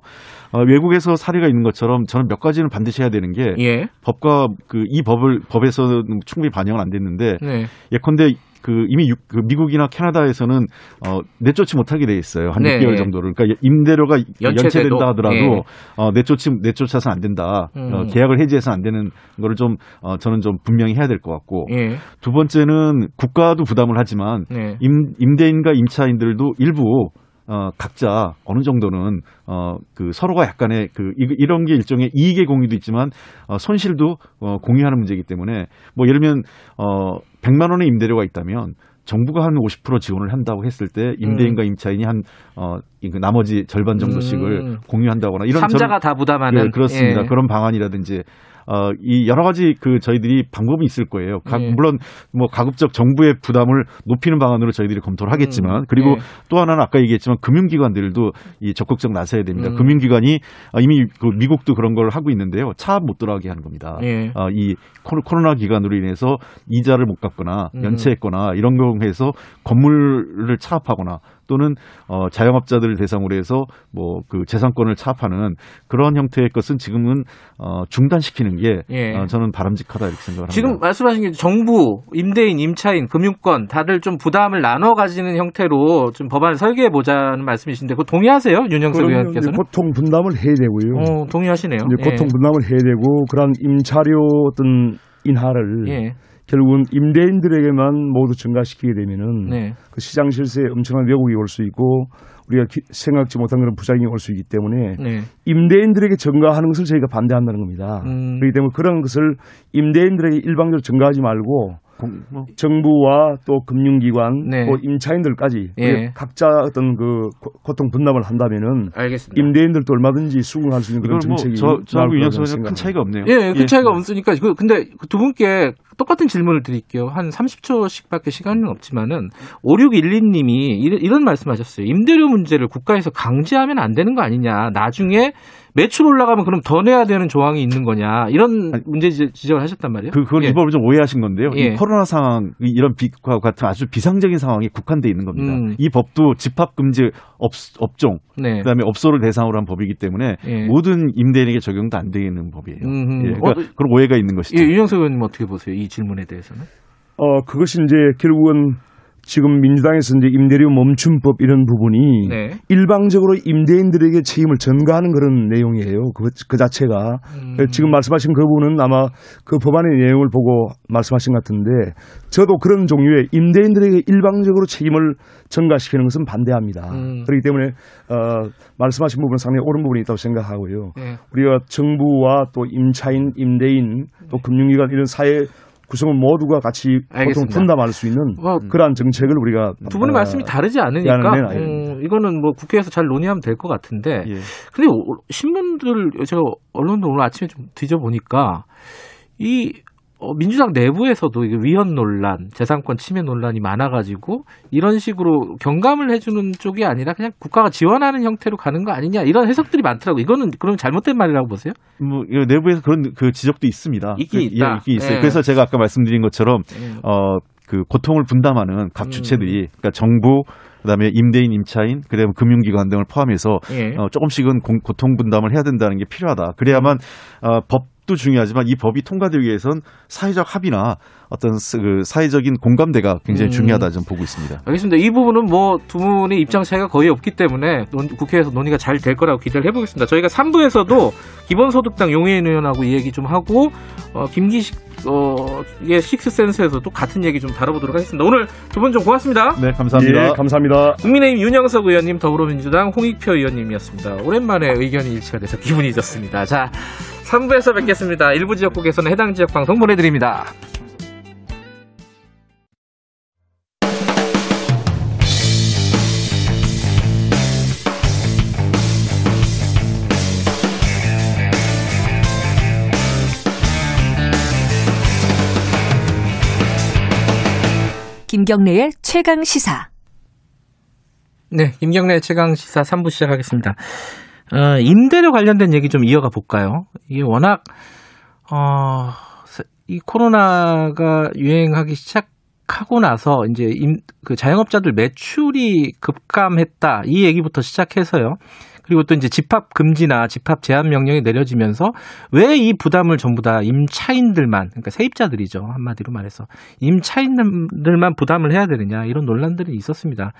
어, 외국에서 사례가 있는 것처럼 저는 몇 가지는 반드시 해야 되는 게 예. 법과 그 이 법을 법에서는 충분히 반영은 안 됐는데 네. 예컨대 그 이미 육- 그 미국이나 캐나다에서는 어 내쫓지 못하게 돼 있어요 한 네. 6개월 정도를 그러니까 임대료가? 연체된다 하더라도 예. 어 내쫓지 내쫓아서는 안 된다 음. 어, 계약을 해지해서는 안 되는 거를 좀 어, 저는 좀 분명히 해야 될 것 같고 예. 두 번째는 국가도 부담을 하지만 네. 임, 임대인과 임차인들도 일부 어, 각자 어느 정도는 어, 그 서로가 약간의 그 이, 이런 게 일종의 이익의 공유도 있지만 어, 손실도 어, 공유하는 문제이기 때문에 뭐 예를 들면 어, 100만 원의 임대료가 있다면 정부가 한 50% 지원을 한다고 했을 때 임대인과 임차인이 한 어, 이 나머지 절반 정도씩을 음. 공유한다거나 이런 삼자가 저는- 다 부담하는 네, 그렇습니다. 예. 그런 방안이라든지 어, 이 여러 가지 그 저희들이 방법이 있을 거예요. 각- 예. 물론 뭐 가급적 정부의 부담을 높이는 방안으로 저희들이 검토를 하겠지만 음, 그리고 예. 또 하나는 아까 얘기했지만 금융기관들도 이 적극적 나서야 됩니다. 음. 금융기관이 어, 이미 그 미국도 그런 걸 하고 있는데요. 차 못 들어가게 하는 겁니다. 예. 어, 이 코로- 코로나 기간으로 인해서 이자를 못 갚거나 음. 연체했거나 이런 경우에서 건물을 차압하거나 또는 어, 자영업자들을 대상으로 해서 뭐 그 재산권을 차압하는 그런 형태의 것은 지금은 어, 중단시키는 게 예. 어, 저는 바람직하다 이렇게 생각합니다. 지금 말씀하신 게 정부, 임대인, 임차인, 금융권 다들 좀 부담을 나눠 가지는 형태로 좀 법안을 설계해 보자는 말씀이신데 그거 동의하세요? 윤영석 의원께서는? 고통 분담을 해야 되고요. 어, 동의하시네요. 이제 고통 분담을 해야 되고 그런 임차료 어떤 인하를 예. 결국은 임대인들에게만 모두 증가시키게 되면은 네. 그 시장 실세에 엄청난 왜곡이 올 수 있고 우리가 기- 생각지 못한 그런 부작용이 올 수 있기 때문에 네. 임대인들에게 증가하는 것을 저희가 반대한다는 겁니다. 음. 그렇기 때문에 그런 것을 임대인들에게 일방적으로 증가하지 말고 공- 뭐 정부와 또 금융기관 네. 또 임차인들까지 예. 각자 어떤 그 고- 고통 분담을 한다면은 알겠습니다. 임대인들도 얼마든지 수긍할 수 있는 그런 뭐 정책이 저, 나올 저하고 의원 큰. 차이가 없네요. 예, 큰 차이가 없으니까. 그, 근데 두 분께 똑같은 질문을 드릴게요. 한 30초씩밖에 시간은 없지만은 5612님이 이런, 이런 말씀하셨어요. 임대료 문제를 국가에서 강제하면 안 되는 거 아니냐. 나중에 매출 올라가면 그럼 더 내야 되는 조항이 있는 거냐. 이런 문제 지- 지적을 하셨단 말이에요. 그, 그걸 예. 이 법을 좀 오해하신 건데요. 예. 이 코로나 상황, 이- 이런 비과 같은 아주 비상적인 상황이 국한돼 있는 겁니다. 음. 이 법도 집합 금지 업, 업종, 네. 그다음에 업소를 대상으로 한 법이기 때문에 예. 모든 임대인에게 적용도 안 되는 법이에요. 예, 그러니까 어, 그런 오해가 있는 것이죠. 예, 윤영석 의원님 어떻게 보세요? 이 질문에 대해서는? 어 그것이 이제 결국은 지금 민주당에서 이제 임대료 멈춤법 이런 부분이 네. 일방적으로 임대인들에게 책임을 전가하는 그런 내용이에요. 그, 그 자체가 음. 지금 말씀하신 그 부분은 아마 그 법안의 내용을 보고 말씀하신 것 같은데 저도 그런 종류의 임대인들에게 일방적으로 책임을 전가시키는 것은 반대합니다. 음. 그렇기 때문에 어, 말씀하신 부분은 상당히 옳은 부분이 있다고 생각하고요. 네. 우리가 정부와 또 임차인, 임대인, 또 금융기관 이런 사회 구성원 모두가 같이 알겠습니다. 분담할 수 있는 뭐, 그러한 정책을 우리가 두 분의 어, 말씀이 다르지 않으니까. 음, 이거는 뭐 국회에서 잘 논의하면 될 것 같은데 예. 근데 오- 신문들 제가 언론도 오늘 아침에 좀 뒤져보니까 이 어, 민주당 내부에서도 이게 위헌 논란, 재산권 침해 논란이 많아가지고 이런 식으로 경감을 해주는 쪽이 아니라 그냥 국가가 지원하는 형태로 가는 거 아니냐 이런 해석들이 많더라고. 요 이거는 그럼 잘못된 말이라고 보세요? 뭐 내부에서 그런 그 지적도 있습니다. 있긴 그, 있다. 예, 있긴 있어요. 예. 그래서 제가 아까 말씀드린 것처럼 음. 어그 고통을 분담하는 각 음. 주체들이 그러니까 정부 그다음에 임대인, 임차인, 그다음에 금융기관 등을 포함해서 예. 어, 조금씩은 공- 고통 분담을 해야 된다는 게 필요하다. 그래야만 어, 법 도 중요하지만 이 법이 통과되기 위해선 사회적 합의나 어떤 스- 그 사회적인 공감대가 굉장히 음. 중요하다 좀 보고 있습니다. 알겠습니다. 이 부분은 뭐 두 분의 입장 차이가 거의 없기 때문에 논- 국회에서 논의가 잘 될 거라고 기대를 해보겠습니다. 저희가 3부에서도 기본소득당 용해인 의원하고 이 얘기 좀 하고 어, 김기식 어, 의 식스센스에서도 같은 얘기 좀 다뤄보도록 하겠습니다. 오늘 두 분 좀 고맙습니다. 네, 감사합니다. 예, 감사합니다. 국민의힘 윤영석 의원님, 더불어민주당 홍익표 의원님이었습니다. 오랜만에 의견이 일치가 돼서 기분이 좋습니다. 자, 3부에서 뵙겠습니다. 일부 지역국에서는 해당 지역 방송 보내드립니다. 김경래의 최강 시사. 네, 김경래 최강 시사 3부 시작하겠습니다. 어, 임대료 관련된 얘기 좀 이어가 볼까요? 이게 워낙 어, 이 코로나가 유행하기 시작하고 나서 이제 임, 그 자영업자들 매출이 급감했다 이 얘기부터 시작해서요. 그리고 또 이제 집합 금지나 집합 제한 명령이 내려지면서 왜 이 부담을 전부 다 임차인들만 그러니까 세입자들이죠 한마디로 말해서 임차인들만 부담을 해야 되느냐 이런 논란들이 있었습니다.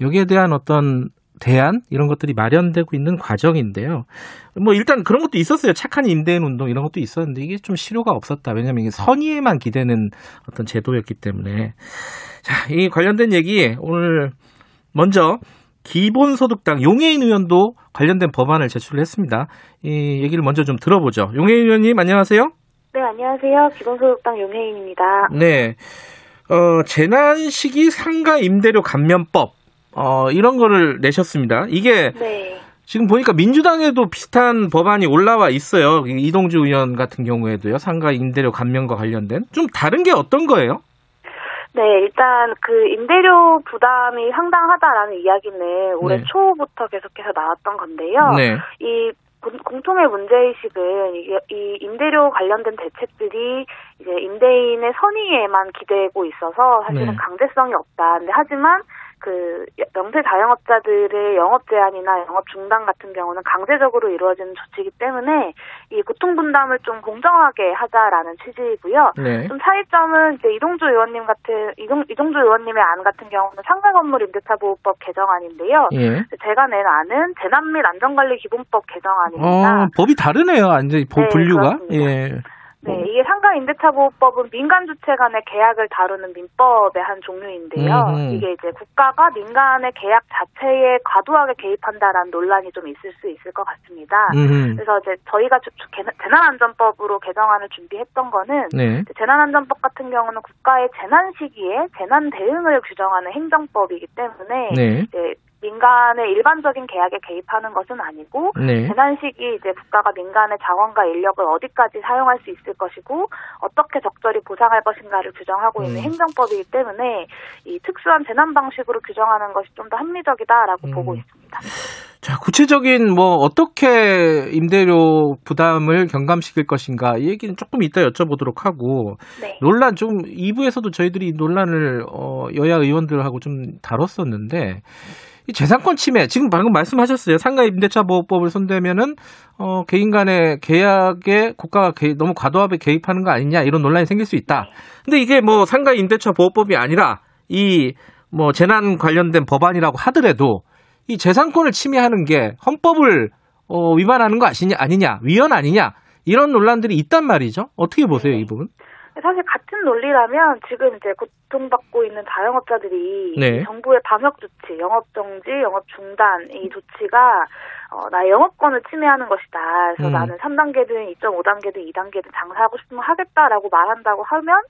여기에 대한 어떤 대안 이런 것들이 마련되고 있는 과정인데요. 뭐 일단 그런 것도 있었어요. 착한 임대인 운동 이런 것도 있었는데 이게 좀 실효가 없었다. 왜냐하면 이게 선의에만 기대는 어떤 제도였기 때문에 자, 이 관련된 얘기 오늘 먼저 기본소득당 용해인 의원도 관련된 법안을 제출을 했습니다. 이 얘기를 먼저 좀 들어보죠. 용해인 의원님 안녕하세요. 네, 안녕하세요. 기본소득당 용해인입니다. 네. 어, 재난 시기 상가 임대료 감면법 어, 이런 거를 내셨습니다. 이게 네. 지금 보니까 민주당에도 비슷한 법안이 올라와 있어요. 이동주 의원 같은 경우에도요. 상가 임대료 감면과 관련된 좀 다른 게 어떤 거예요? 네, 일단 그 임대료 부담이 상당하다라는 이야기는 올해 네. 초부터 계속해서 나왔던 건데요. 네. 이 공- 공통의 문제의식은 이 임대료 관련된 대책들이 이제 임대인의 선의에만 기대고 있어서 사실은 네. 강제성이 없다. 근데 하지만 그 명세 자영업자들의 영업 제한이나 영업 중단 같은 경우는 강제적으로 이루어지는 조치이기 때문에 이 고통 분담을 좀 공정하게 하자라는 취지이고요. 네. 좀 차이점은 이제 이동주 의원님 같은 이동 이동주 의원님의 안 같은 경우는 상가 건물 임대차 보호법 개정안인데요. 예. 제가 낸 안은 재난 및 안전관리 기본법 개정안입니다. 어, 법이 다르네요. 완전히 보- 네, 분류가. 그렇습니다. 예. 네, 이게 상가 임대차 보호법은 민간 주체 간의 계약을 다루는 민법의 한 종류인데요. 음흠. 이게 이제 국가가 민간의 계약 자체에 과도하게 개입한다라는 논란이 좀 있을 수 있을 것 같습니다. 음흠. 그래서 이제 저희가 주- 주- 개- 재난안전법으로 개정안을 준비했던 거는 네. 재난안전법 같은 경우는 국가의 재난 시기에 재난 대응을 규정하는 행정법이기 때문에 네. 이제 민간의 일반적인 계약에 개입하는 것은 아니고 네. 재난 시기 이제 국가가 민간의 자원과 인력을 어디까지 사용할 수 있을 것이고 어떻게 적절히 보상할 것인가를 규정하고 있는 음. 행정법이기 때문에 이 특수한 재난 방식으로 규정하는 것이 좀 더 합리적이다라고 음. 보고 있습니다. 자, 구체적인 뭐 어떻게 임대료 부담을 경감시킬 것인가 이 얘기는 조금 이따 여쭤보도록 하고 네. 논란 좀 2부에서도 저희들이 이 논란을 어, 여야 의원들하고 좀 다뤘었는데 이 재산권 침해 지금 방금 말씀하셨어요. 상가 임대차 보호법을 손대면은 어, 개인 간의 계약에 국가가 개- 너무 과도하게 개입하는 거 아니냐 이런 논란이 생길 수 있다. 근데 이게 뭐 상가 임대차 보호법이 아니라 이 뭐 재난 관련된 법안이라고 하더라도 이 재산권을 침해하는 게 헌법을 어, 위반하는 거 아시냐 아니냐 위헌 아니냐 이런 논란들이 있단 말이죠. 어떻게 보세요 이 부분? 사실 같은 논리라면 지금 이제 고통받고 있는 자영업자들이 네. 이 정부의 방역 조치, 영업 정지, 영업 중단 이 조치가 어, 나의 영업권을 침해하는 것이다. 그래서 음. 나는 3단계든 2.5단계든 2단계든 장사하고 싶으면 하겠다라고 말한다고 하면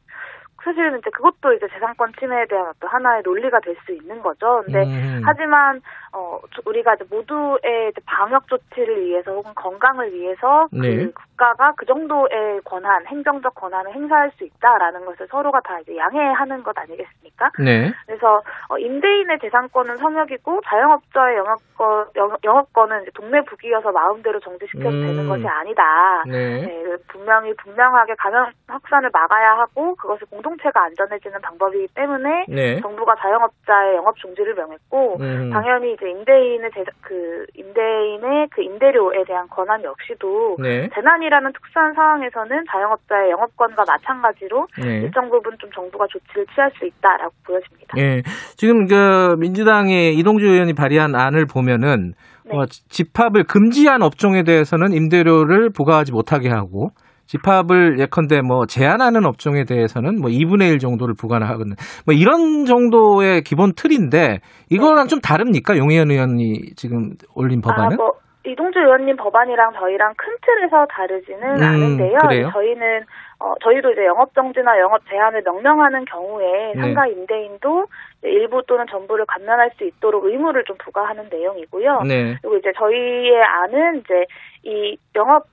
사실은 이제 그것도 이제 재산권 침해에 대한 어떤 하나의 논리가 될 수 있는 거죠. 근데 음. 하지만 어 저- 우리가 이제 모두의 이제 방역 조치를 위해서 혹은 건강을 위해서 네. 그 국가가 그 정도의 권한, 행정적 권한을 행사할 수 있다라는 것을 서로가 다 이제 양해하는 것 아니겠습니까? 네. 그래서 어, 임대인의 재산권은 성역이고 자영업자의 영업권 영- 영업권은 이제 동네 북이어서 마음대로 정지시켜도 음. 되는 것이 아니다. 네. 네, 분명히 분명하게 감염 확산을 막아야 하고 그것이 공동 체가 안전해지는 방법이기 때문에 네. 정부가 자영업자의 영업 중지를 명했고 음. 당연히 이제 임대인의 제, 그 임대인의 그 임대료에 대한 권한 역시도 네. 재난이라는 특수한 상황에서는 자영업자의 영업권과 마찬가지로 네. 일정 부분 좀 정부가 조치를 취할 수 있다라고 보여집니다. 예. 지금 그 민주당의 이동주 의원이 발의한 안을 보면은 네. 어, 집합을 금지한 업종에 대해서는 임대료를 부과하지 못하게 하고 집합을 예컨대 뭐 제한하는 업종에 대해서는 뭐 2분의 1 정도를 부과하거든. 뭐 이런 정도의 기본 틀인데 이거랑 좀 다릅니까? 용혜연 의원이 지금 올린 법안은? 아, 뭐 이동주 의원님 법안이랑 저희랑 큰 틀에서 다르지는 음, 않은데요. 그래요? 저희는 어, 저희도 이제 영업 정지나 영업 제한을 명령하는 경우에 네. 상가 임대인도 일부 또는 전부를 감면할 수 있도록 의무를 좀 부과하는 내용이고요. 네. 그리고 이제 저희의 안은 이제 이 영업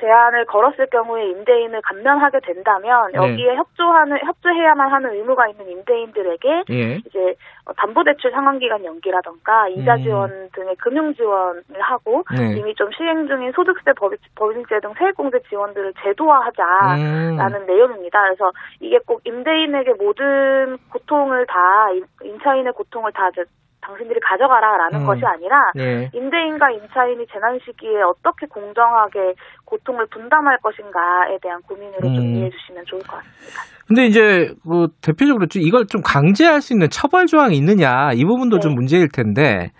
제한을 걸었을 경우에 임대인을 감면하게 된다면 네. 여기에 협조하는 협조해야만 하는 의무가 있는 임대인들에게 예. 이제 어, 담보대출 상환기간 연기라던가 이자 음. 지원 등의 금융 지원을 하고 네. 이미 좀 시행 중인 소득세 법, 법인세 등 세액공제 지원들을 제도화하자라는 음. 내용입니다. 그래서 이게 꼭 임대인에게 모든 고통을 다 임- 임차인의 고통을 다 당신들이 가져가라라는 음. 것이 아니라 네. 임대인과 임차인이 재난 시기에 어떻게 공정하게 고통을 분담할 것인가에 대한 고민으로 좀 음. 이해해 주시면 좋을 것 같습니다. 근데 이제 그 대표적으로 좀 이걸 좀 강제할 수 있는 처벌 조항이 있느냐 이 부분도 네. 좀 문제일 텐데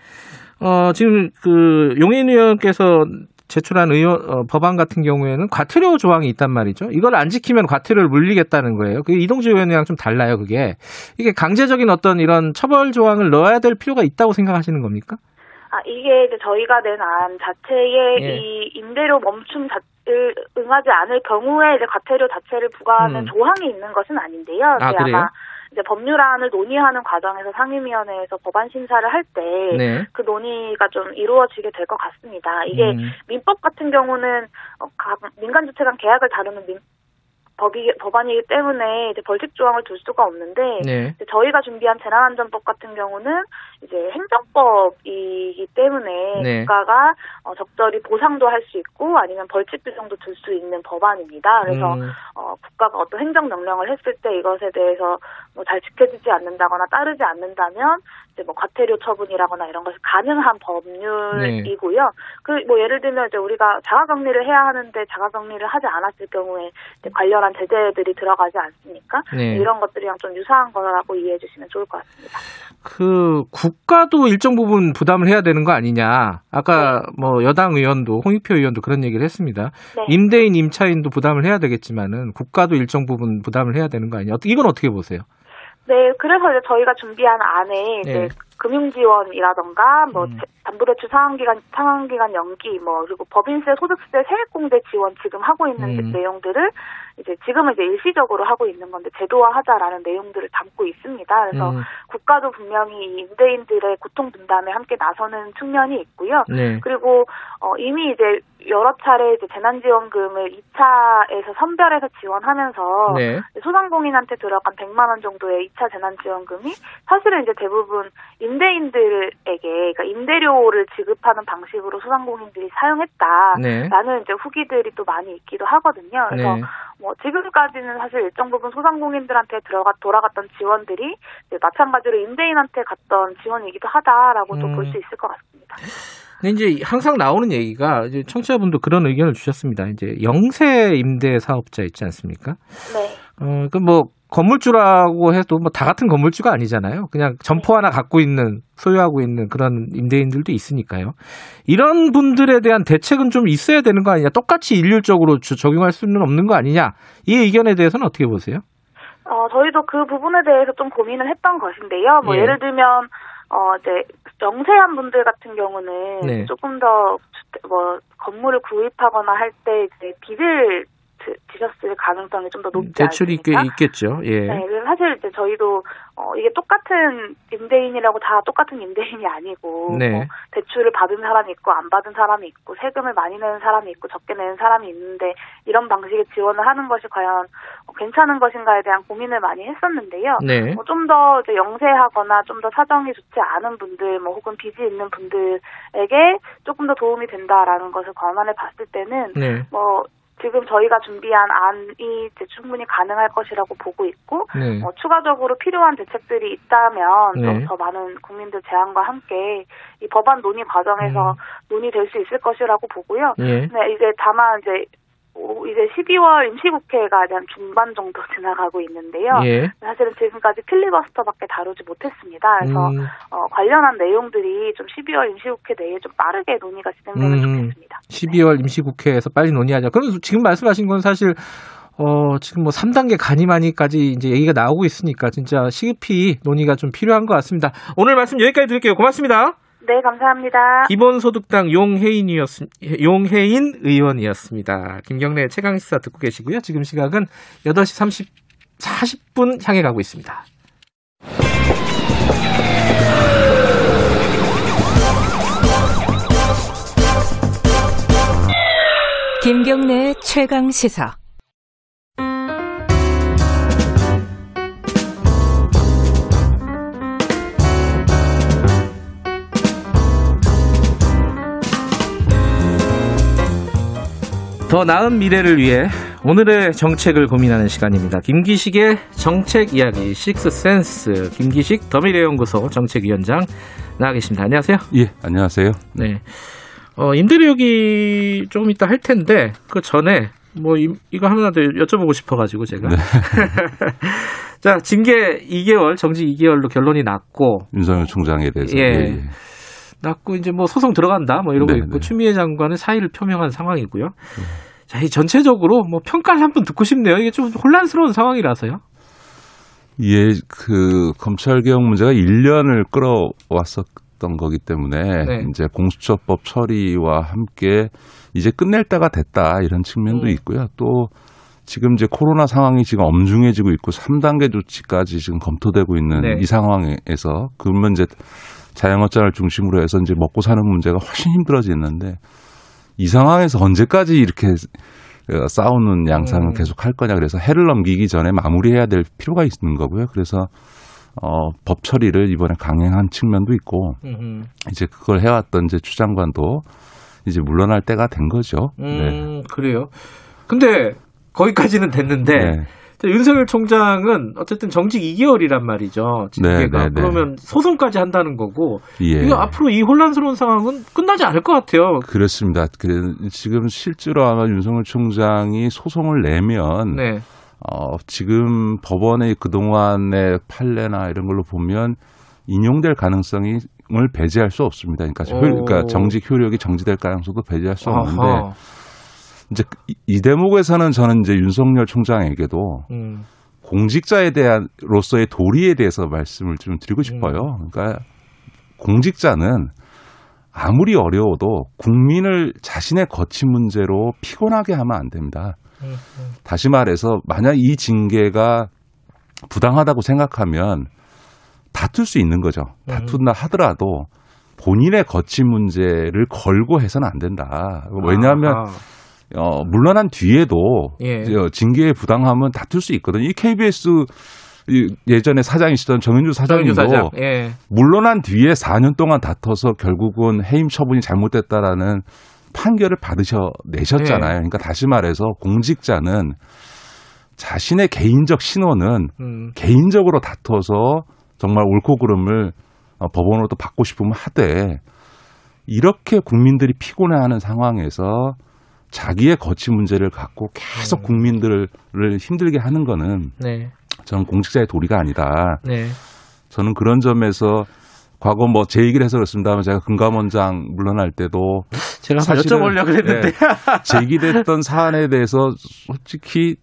어 지금 그 용인 의원께서 제출한 의원 어, 법안 같은 경우에는 과태료 조항이 있단 말이죠. 이걸 안 지키면 과태료를 물리겠다는 거예요. 그 이동주 의원이랑 좀 달라요. 그게 이게 강제적인 어떤 이런 처벌 조항을 넣어야 될 필요가 있다고 생각하시는 겁니까? 아, 이게 이제 저희가 낸 안 자체에 예. 이 임대료 멈춤 자를 응하지 않을 경우에 이제 과태료 자체를 부과하는 음. 조항이 있는 것은 아닌데요. 아, 그래요? 아마 이제 법률안을 논의하는 과정에서 상임위원회에서 법안 심사를 할 때그 네. 논의가 좀 이루어지게 될 것 같습니다. 이게 음. 민법 같은 경우는 어, 각 민간 주체 간 계약을 다루는 민, 법이 법안이기 때문에 이제 벌칙 조항을 둘 수가 없는데 네. 저희가 준비한 재난안전법 같은 경우는 이제 행정법이기 때문에 네. 국가가 어, 적절히 보상도 할 수 있고 아니면 벌칙 규정도 둘 수 있는 법안입니다. 그래서 음. 어, 국가가 어떤 행정 명령을 했을 때 이것에 대해서 뭐 잘 지켜지지 않는다거나 따르지 않는다면 이제 뭐 과태료 처분이라거나 이런 것이 가능한 법률이고요. 그뭐 예를 들면 이제 우리가 자가격리를 해야 하는데 자가격리를 하지 않았을 경우에 관련한 제재들이 들어가지 않습니까? 네. 이런 것들이랑 좀 유사한 거라고 이해해 주시면 좋을 것 같습니다. 그 국 가도 일정 부분 부담을 해야 되는 거 아니냐. 아까 뭐 여당 의원도 홍익표 의원도 그런 얘기를 했습니다. 네. 임대인 임차인도 부담을 해야 되겠지만은 국가도 일정 부분 부담을 해야 되는 거 아니냐. 이건 어떻게 보세요? 네, 그래서 이제 저희가 준비한 안에 이제 네. 금융 지원이라던가 뭐 음. 제- 담보대출 상환 기간 상환 기간 연기 뭐 그리고 법인세 소득세 세액공제 지원 지금 하고 있는 음. 내용들을 이제 지금은 이제 일시적으로 하고 있는 건데 제도화하자라는 내용들을 담고 있습니다. 그래서 음. 국가도 분명히 이 임대인들의 고통 분담에 함께 나서는 측면이 있고요. 네. 그리고 어, 이미 이제 여러 차례 이제 재난지원금을 2차에서 선별해서 지원하면서 네. 소상공인한테 들어간 100만 원 정도의 2차 재난지원금이 사실은 이제 대부분 임 대인들에게 그러니까 임대료를 지급하는 방식으로 소상공인들이 사용했다라는 네. 이제 후기들이 또 많이 있기도 하거든요. 그래서 네. 뭐 지금까지는 사실 일정 부분 소상공인들한테 들어가 돌아갔던 지원들이 마찬가지로 임대인한테 갔던 지원이기도 하다라고도 음. 볼수 있을 것 같습니다. 근데 이제 항상 나오는 얘기가 이제 청취자분도 그런 의견을 주셨습니다. 이제 영세 임대 사업자 있지 않습니까? 네. 어, 그뭐 건물주라고 해도 뭐 다 같은 건물주가 아니잖아요. 그냥 점포 하나 갖고 있는 소유하고 있는 그런 임대인들도 있으니까요. 이런 분들에 대한 대책은 좀 있어야 되는 거 아니냐? 똑같이 일률적으로 주- 적용할 수는 없는 거 아니냐? 이 의견에 대해서는 어떻게 보세요? 어, 저희도 그 부분에 대해서 좀 고민을 했던 것인데요. 뭐 예. 예. 를 들면 어 이제 영세한 분들 같은 경우는 네. 조금 더 뭐 건물을 구입하거나 할 때 이제 빚을 지- 지셨을 가능성이 좀 더 높지 대출이 꽤 않습니까? 있겠죠. 예. 네, 사실 이제 저희도 어 이게 똑같은 임대인이라고 다 똑같은 임대인이 아니고 네. 뭐 대출을 받은 사람이 있고 안 받은 사람이 있고 세금을 많이 내는 사람이 있고 적게 내는 사람이 있는데 이런 방식의 지원을 하는 것이 과연 어, 괜찮은 것인가에 대한 고민을 많이 했었는데요. 네. 뭐 좀더 이제 영세하거나 좀 더 사정이 좋지 않은 분들, 뭐 혹은 빚이 있는 분들에게 조금 더 도움이 된다라는 것을 권한을 봤을 때는 네. 뭐 지금 저희가 준비한 안이 이제 충분히 가능할 것이라고 보고 있고 네. 어, 추가적으로 필요한 대책들이 있다면 네. 좀더 많은 국민들 제안과 함께 이 법안 논의 과정에서 논의될 수 있을 것이라고 보고요. 음. 예. 네, 이제 다만 이제 오, 이제 12월 임시국회가 한 중반 정도 지나가고 있는데요. 예. 사실은 지금까지 필리버스터밖에 다루지 못했습니다. 그래서 음. 어, 관련한 내용들이 좀 12월 임시국회 내에 좀 빠르게 논의가 진행되면 음. 좋겠습니다. 12월 임시국회에서 빨리 논의하자. 그럼 지금 말씀하신 건 사실 어, 지금 뭐 3단계 가니마니까지 이제 얘기가 나오고 있으니까 진짜 시급히 논의가 좀 필요한 것 같습니다. 오늘 말씀 여기까지 드릴게요. 고맙습니다. 네, 감사합니다. 기본소득당 용혜인이었, 용혜인 의원이었습니다. 김경래 최강시사 듣고 계시고요. 지금 시각은 8시 30, 40분 향해 가고 있습니다. 김경래 최강 시사. 더 나은 미래를 위해 오늘의 정책을 고민하는 시간입니다. 김기식의 정책 이야기 식스센스 김기식 더미래연구소 정책위원장 나와 계십니다. 안녕하세요. 예, 안녕하세요. 네. 어, 임대료 얘기 조금 이따 할 텐데 그 전에 뭐 이, 거 하나 더 여쭤보고 싶어가지고 제가 네. 자 징계 2개월 정직 2개월로 결론이 났고 윤석열 총장에 대해서 예. 예, 예. 났고 이제 뭐 소송 들어간다 뭐 이러고 네, 있고 네. 추미애 장관은 사의를 표명한 상황이고요. 자, 이 전체적으로 뭐 평가를 한번 듣고 싶네요. 이게 좀 혼란스러운 상황이라서요. 예, 그 검찰 개혁 문제가 1년을 끌어왔었던 거기 때문에 네. 이제 공수처법 처리와 함께 이제 끝낼 때가 됐다 이런 측면도 음. 있고요. 또 지금 이제 코로나 상황이 지금 엄중해지고 있고 3단계 조치까지 지금 검토되고 있는 네. 이 상황에서 그러면 이제 자영업자를 중심으로 해서 이제 먹고 사는 문제가 훨씬 힘들어지는데 이 상황에서 언제까지 이렇게 어, 싸우는 양상을 음. 계속 할 거냐 그래서 해를 넘기기 전에 마무리해야 될 필요가 있는 거고요. 그래서 어, 법 처리를 이번에 강행한 측면도 있고 음, 이제 그걸 해왔던 이제 추 장관도 이제 물러날 때가 된 거죠. 네. 음, 그래요. 근데 거기까지는 됐는데 네. 윤석열 총장은 어쨌든 정직 2개월이란 말이죠. 징계가. 네, 네, 네. 그러면 소송까지 한다는 거고 예. 이거 앞으로 이 혼란스러운 상황은 끝나지 않을 것 같아요. 그렇습니다. 그래, 지금 실제로 아마 윤석열 총장이 소송을 내면 네. 어, 지금 법원의 그동안의 판례나 이런 걸로 보면 인용될 가능성이 을 배제할 수 없습니다. 그러니까, 효, 오. 그러니까 정직 효력이 정지될 가능성도 배제할 수 없는데 아하. 이제 이, 이 대목에서는 저는 이제 윤석열 총장에게도 음. 공직자에 대한로서의 도리에 대해서 말씀을 좀 드리고 음. 싶어요. 그러니까 공직자는 아무리 어려워도 국민을 자신의 거취 문제로 피곤하게 하면 안 됩니다. 음, 다시 말해서 만약 이 징계가 부당하다고 생각하면 다툴 수 있는 거죠. 음. 다툰다 하더라도 본인의 거취 문제를 걸고 해서는 안 된다. 왜냐하면 아하. 어, 물러난 뒤에도 예. 어, 징계의 부당함은 다툴 수 있거든요. 이 KBS 이 예전에 사장이시던 정현주 사장님도 사장. 예. 물러난 뒤에 4년 동안 다퉈서 결국은 해임 처분이 잘못됐다라는 판결을 받으셔 내셨잖아요. 네. 그러니까 다시 말해서 공직자는 자신의 개인적 신원은 음. 개인적으로 다퉈서 정말 옳고 그름을 어, 법원으로 또 받고 싶으면 하되 이렇게 국민들이 피곤해하는 상황에서 자기의 거취 문제를 갖고 계속 음. 국민들을 힘들게 하는 거는 네. 저는 공직자의 도리가 아니다. 네. 저는 그런 점에서 과거 뭐 제 얘기를 해서 그렇습니다만 제가 금감원장 물러날 때도 제가 여쭤보려고 그랬는데. 네, 제기됐던 사안에 대해서 솔직히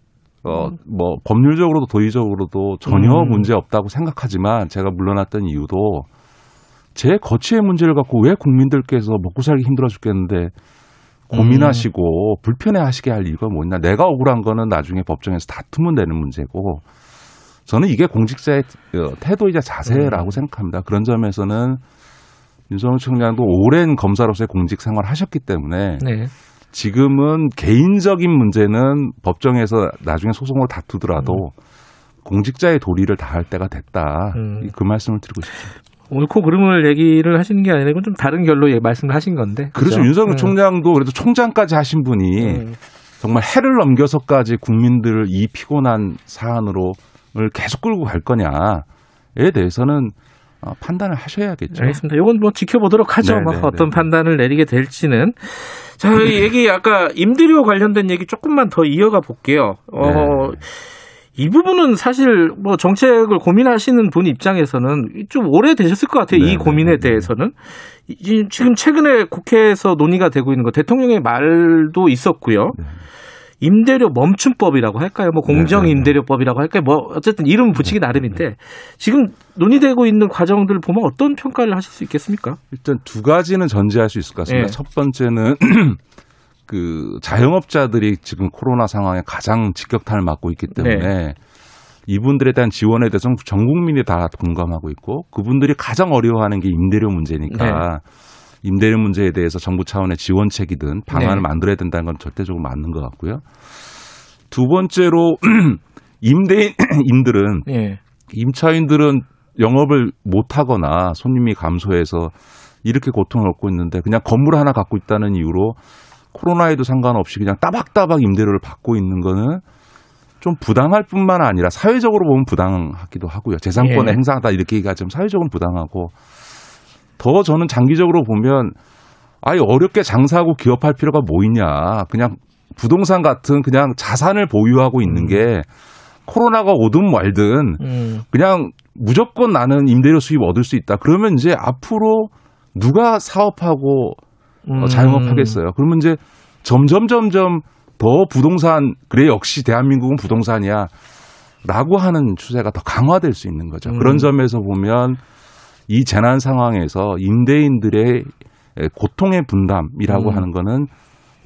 어 뭐 법률적으로도 도의적으로도 전혀 음. 문제 없다고 생각하지만 제가 물러났던 이유도 제 거취의 문제를 갖고 왜 국민들께서 먹고 살기 힘들어 죽겠는데 고민하시고 불편해 하시게 할 이유가 뭐냐. 내가 억울한 거는 나중에 법정에서 다투면 되는 문제고 저는 이게 공직자의 어, 태도이자 자세라고 생각합니다. 그런 점에서는 윤석열 총장도 오랜 검사로서의 공직 생활을 하셨기 때문에 네. 지금은 개인적인 문제는 법정에서 나중에 소송을 다투더라도 공직자의 도리를 다할 때가 됐다. 음. 그 말씀을 드리고 싶습니다. 옳고 그름을 얘기를 하시는 게 아니고 좀 다른 결로 예, 말씀을 하신 건데. 그렇죠. 그죠? 윤석열 음. 총장도 그래도 총장까지 하신 분이 음. 정말 해를 넘겨서까지 국민들을 이 피곤한 사안으로 을 계속 끌고 갈 거냐에 대해서는 어, 판단을 하셔야겠죠. 알겠습니다. 이건 뭐 지켜보도록 하죠. 네, 뭐 네, 어떤 네. 판단을 내리게 될지는. 자, 이 얘기 아까 임대료 관련된 얘기 조금만 더 이어가 볼게요. 어, 네. 이 부분은 사실 뭐 정책을 고민하시는 분 입장에서는 좀 오래 되셨을 것 같아요. 네, 이 고민에 네, 네. 대해서는. 이- 지금 최근에 국회에서 논의가 되고 있는 거 대통령의 말도 있었고요. 네. 임대료 멈춤법이라고 할까요? 뭐 공정 네, 네, 네. 임대료법이라고 할까요? 뭐 어쨌든 이름 붙이기 나름인데 지금 논의되고 있는 과정들 보면 어떤 평가를 하실 수 있겠습니까? 일단 두 가지는 전제할 수 있을 것 같습니다. 예. 첫 번째는 그 자영업자들이 지금 코로나 상황에 가장 직격탄을 맞고 있기 때문에 네. 이분들에 대한 지원에 대해서는 전 국민이 다 공감하고 있고 그분들이 가장 어려워하는 게 임대료 문제니까 임대료 문제에 대해서 정부 차원의 지원책이든 방안을 네. 만들어야 된다는 건 절대적으로 맞는 것 같고요. 두 번째로 임대인들은 예. 임차인들은 영업을 못 하거나 손님이 감소해서 이렇게 고통을 얻고 있는데 그냥 건물 하나 갖고 있다는 이유로 코로나에도 상관없이 그냥 따박따박 임대료를 받고 있는 거는 좀 부당할 뿐만 아니라 사회적으로 보면 부당하기도 하고요. 재산권의 예. 행사다 이렇게 얘기하자면 사회적으로 부당하고 더 저는 장기적으로 보면 아예 어렵게 장사하고 기업할 필요가 뭐 있냐. 그냥 부동산 같은 그냥 자산을 보유하고 있는 게 코로나가 오든 말든 음. 그냥 무조건 나는 임대료 수입 얻을 수 있다. 그러면 이제 앞으로 누가 사업하고 어, 음. 자영업하겠어요. 그러면 이제 점점 점점 더 부동산 그래 역시 대한민국은 부동산이야. 라고 하는 추세가 더 강화될 수 있는 거죠. 음. 그런 점에서 보면 이 재난 상황에서 임대인들의 고통의 분담이라고 음. 하는 거는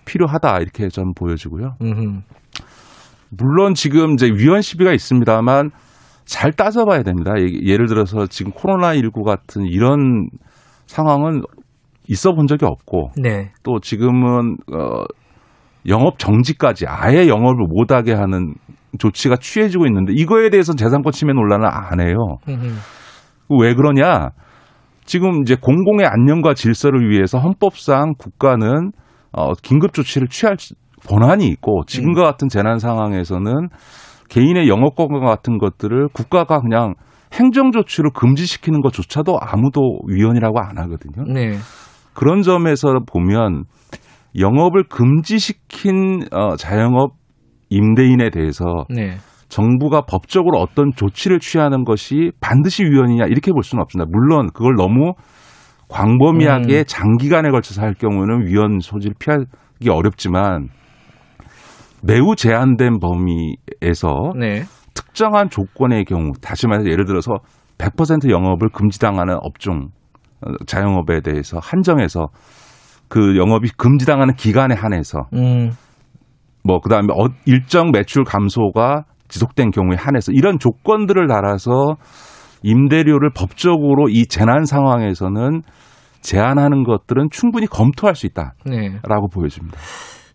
필요하다 이렇게 좀 보여지고요. 음흠. 물론 지금 이제 위헌 시비가 있습니다만 잘 따져봐야 됩니다. 예- 예를 들어서 지금 코로나 19 같은 이런 상황은 있어 본 적이 없고 네. 또 지금은 어 영업 정지까지 아예 영업을 못 하게 하는 조치가 취해지고 있는데 이거에 대해서는 재산권 침해 논란을 안 해요. 음흠. 왜 그러냐? 지금 이제 공공의 안녕과 질서를 위해서 헌법상 국가는 어, 긴급 조치를 취할 권한이 있고 지금과 같은 재난 상황에서는 개인의 영업권 같은 것들을 국가가 그냥 행정 조치로 금지시키는 것조차도 아무도 위헌이라고 안 하거든요. 네. 그런 점에서 보면 영업을 금지시킨 어, 자영업 임대인에 대해서 네. 정부가 법적으로 어떤 조치를 취하는 것이 반드시 위헌이냐 이렇게 볼 수는 없습니다. 물론 그걸 너무 광범위하게 음. 장기간에 걸쳐서 할 경우는 위헌 소지를 피하기 어렵지만 매우 제한된 범위에서 네. 특정한 조건의 경우 다시 말해서 예를 들어서 100% 영업을 금지당하는 업종 어, 자영업에 대해서 한정해서 그 영업이 금지당하는 기간에 한해서 음. 뭐 그다음에 어- 일정 매출 감소가 지속된 경우에 한해서 이런 조건들을 달아서 임대료를 법적으로 이 재난 상황에서는 제한하는 것들은 충분히 검토할 수 있다라고 네. 보여집니다.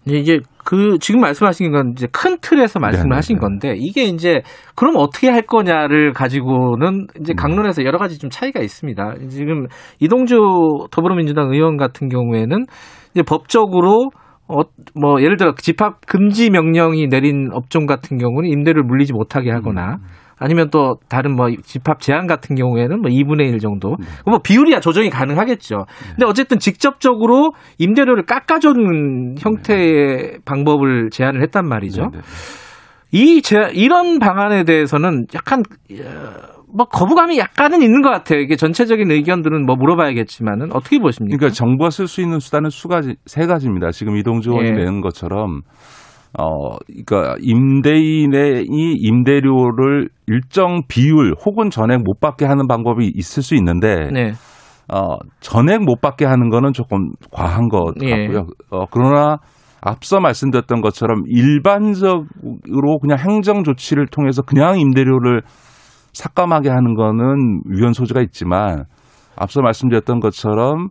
이게 그 지금 말씀하신 건 이제 큰 틀에서 말씀을 네네네. 하신 건데 이게 이제 그럼 어떻게 할 거냐를 가지고는 이제 음. 강론에서 여러 가지 좀 차이가 있습니다. 지금 이동주 더불어민주당 의원 같은 경우에는 이제 법적으로 어, 뭐 예를 들어 집합 금지 명령이 내린 업종 같은 경우는 임대료를 물리지 못하게 하거나 음. 아니면 또 다른 뭐 집합 제한 같은 경우에는 뭐 2분의 1 정도. 네. 뭐 비율이야 조정이 가능하겠죠. 근데 어쨌든 직접적으로 임대료를 깎아주는 형태의 방법을 제안을 했단 말이죠. 네네. 이 제, 이런 방안에 대해서는 약간 어, 뭐 거부감이 약간은 있는 것 같아요. 이게 전체적인 의견들은 뭐 물어봐야겠지만은 어떻게 보십니까? 그러니까 정부가 쓸 수 있는 수단은 수 가지 세 가지입니다. 지금 이동주 의원이 예. 내는 것처럼 어 그러니까 임대인의 이 임대료를 일정 비율 혹은 전액 못 받게 하는 방법이 있을 수 있는데 네. 어 전액 못 받게 하는 거는 조금 과한 것 예. 같고요. 어 그러나 앞서 말씀드렸던 것처럼 일반적으로 그냥 행정 조치를 통해서 그냥 임대료를 삭감하게 하는 거는 위헌 소지가 있지만 앞서 말씀드렸던 것처럼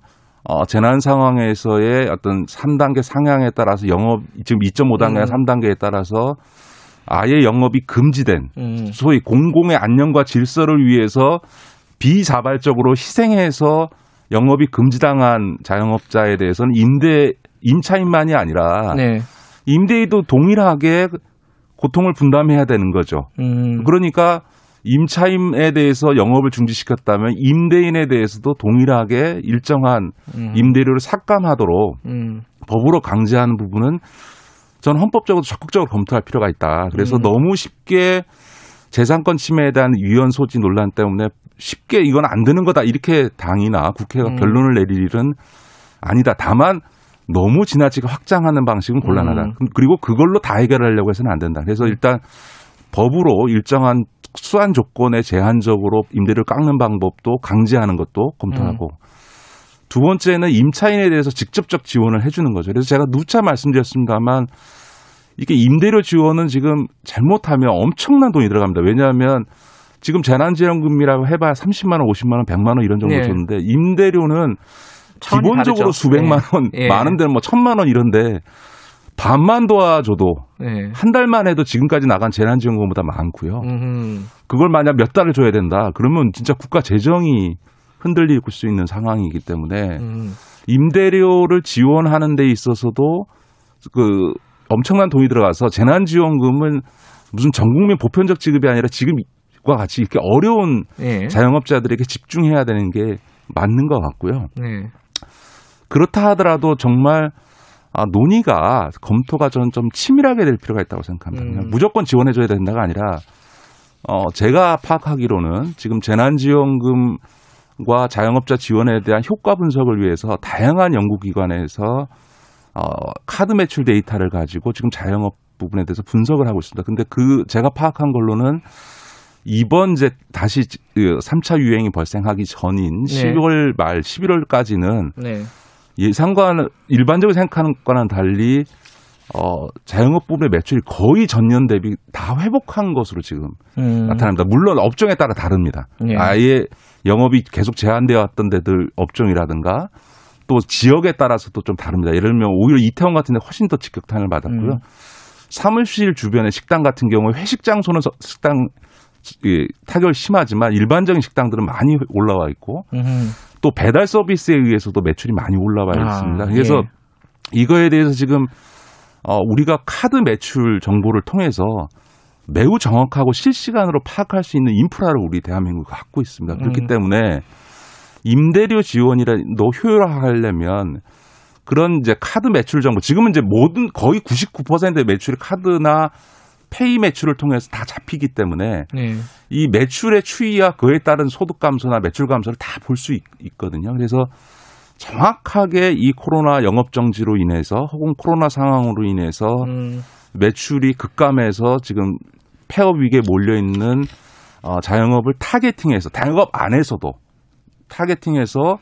어, 재난 상황에서의 어떤 3단계 상향에 따라서 영업 지금 2.5단계나 음. 3단계에 따라서 아예 영업이 금지된 음. 소위 공공의 안녕과 질서를 위해서 비자발적으로 희생해서 영업이 금지당한 자영업자에 대해서는 임대 임차인만이 아니라 네. 임대인도 동일하게 고통을 분담해야 되는 거죠. 음. 그러니까 임차인에 대해서 영업을 중지시켰다면 임대인에 대해서도 동일하게 일정한 음. 임대료를 삭감하도록 음. 법으로 강제하는 부분은 저는 헌법적으로 적극적으로 검토할 필요가 있다. 그래서 음. 너무 쉽게 재산권 침해에 대한 위헌 소지 논란 때문에 쉽게 이건 안 되는 거다 이렇게 당이나 국회가 음. 결론을 내릴 일은 아니다. 다만 너무 지나치게 확장하는 방식은 곤란하다. 음. 그리고 그걸로 다 해결하려고 해서는 안 된다. 그래서 일단 법으로 일정한 특수한 조건에 제한적으로 임대료를 깎는 방법도 강제하는 것도 검토하고 두 번째는 임차인에 대해서 직접적 지원을 해주는 거죠. 그래서 제가 누차 말씀드렸습니다만 이게 임대료 지원은 지금 잘못하면 엄청난 돈이 들어갑니다. 왜냐하면 지금 재난지원금이라고 해봐야 30만 원, 50만 원, 100만 원 이런 정도 네. 줬는데 임대료는 기본적으로 다르죠. 수백만 원, 예. 많은 데는 뭐 천만 원 이런데 반만 도와줘도 예. 한 달만 해도 지금까지 나간 재난지원금보다 많고요. 음. 그걸 만약 몇 달을 줘야 된다. 그러면 진짜 국가 재정이 흔들릴 수 있는 상황이기 때문에 음. 임대료를 지원하는 데 있어서도 그 엄청난 돈이 들어가서 재난지원금은 무슨 전 국민 보편적 지급이 아니라 지금과 같이 이렇게 어려운 예. 자영업자들에게 집중해야 되는 게 맞는 것 같고요. 네. 그렇다 하더라도 정말 아, 논의가 검토가 저는 좀 치밀하게 될 필요가 있다고 생각합니다. 음. 무조건 지원해줘야 된다가 아니라 어, 제가 파악하기로는 지금 재난지원금과 자영업자 지원에 대한 효과 분석을 위해서 다양한 연구기관에서 어, 카드 매출 데이터를 가지고 지금 자영업 부분에 대해서 분석을 하고 있습니다. 근데 그 제가 파악한 걸로는 이번 이제 다시 3차 유행이 발생하기 전인 네. 12월 말 11월까지는 네. 예상과는 일반적으로 생각하는 거와는 달리 어, 자영업 부분의 매출이 거의 전년 대비 다 회복한 것으로 지금 음. 나타납니다. 물론 업종에 따라 다릅니다. 예. 아예 영업이 계속 제한되어 왔던 데들 업종이라든가 또 지역에 따라서도 좀 다릅니다. 예를 들면 오히려 이태원 같은 데 훨씬 더 직격탄을 받았고요. 음. 사무실 주변의 식당 같은 경우에 회식 장소는 서- 식당 예, 타격이 심하지만 일반적인 식당들은 많이 올라와 있고 음. 또 배달 서비스에 의해서도 매출이 많이 올라와 아, 있습니다. 그래서 예. 이거에 대해서 지금 어, 우리가 카드 매출 정보를 통해서 매우 정확하고 실시간으로 파악할 수 있는 인프라를 우리 대한민국이 갖고 있습니다. 그렇기 음. 때문에 임대료 지원이라도 효율화하려면 그런 이제 카드 매출 정보 지금은 이제 모든 거의 99%의 매출이 카드나 페이 매출을 통해서 다 잡히기 때문에 네. 이 매출의 추이와 그에 따른 소득 감소나 매출 감소를 다 볼 수 있거든요. 그래서 정확하게 이 코로나 영업 정지로 인해서 혹은 코로나 상황으로 인해서 음. 매출이 급감해서 지금 폐업 위기에 몰려 있는 어, 자영업을 타겟팅해서 자영업 안에서도 타겟팅해서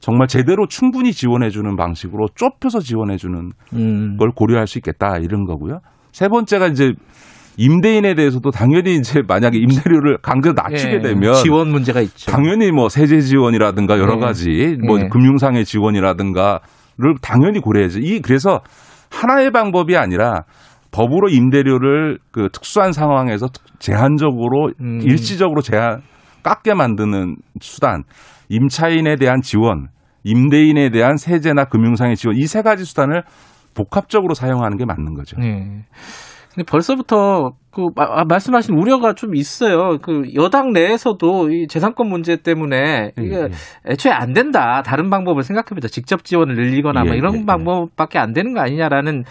정말 제대로 충분히 지원해 주는 방식으로 좁혀서 지원해 주는 음. 걸 고려할 수 있겠다 이런 거고요. 세 번째가 이제 임대인에 대해서도 당연히 이제 만약에 임대료를 강제로 낮추게 예, 되면 지원 문제가 있죠. 당연히 뭐 세제 지원이라든가 여러 네. 가지 뭐 네. 금융상의 지원이라든가를 당연히 고려해야죠. 이 그래서 하나의 방법이 아니라 법으로 임대료를 그 특수한 상황에서 제한적으로 음. 일시적으로 제한 깎게 만드는 수단, 임차인에 대한 지원, 임대인에 대한 세제나 금융상의 지원 이 세 가지 수단을 복합적으로 사용하는 게 맞는 거죠. 네. 근데 벌써부터 그 마- 아, 말씀하신 우려가 좀 있어요. 그 여당 내에서도 이 재산권 문제 때문에 이게 예, 애초에 안 된다. 다른 방법을 생각해보자. 직접 지원을 늘리거나 뭐 예, 이런 예, 예. 방법밖에 안 되는 거 아니냐라는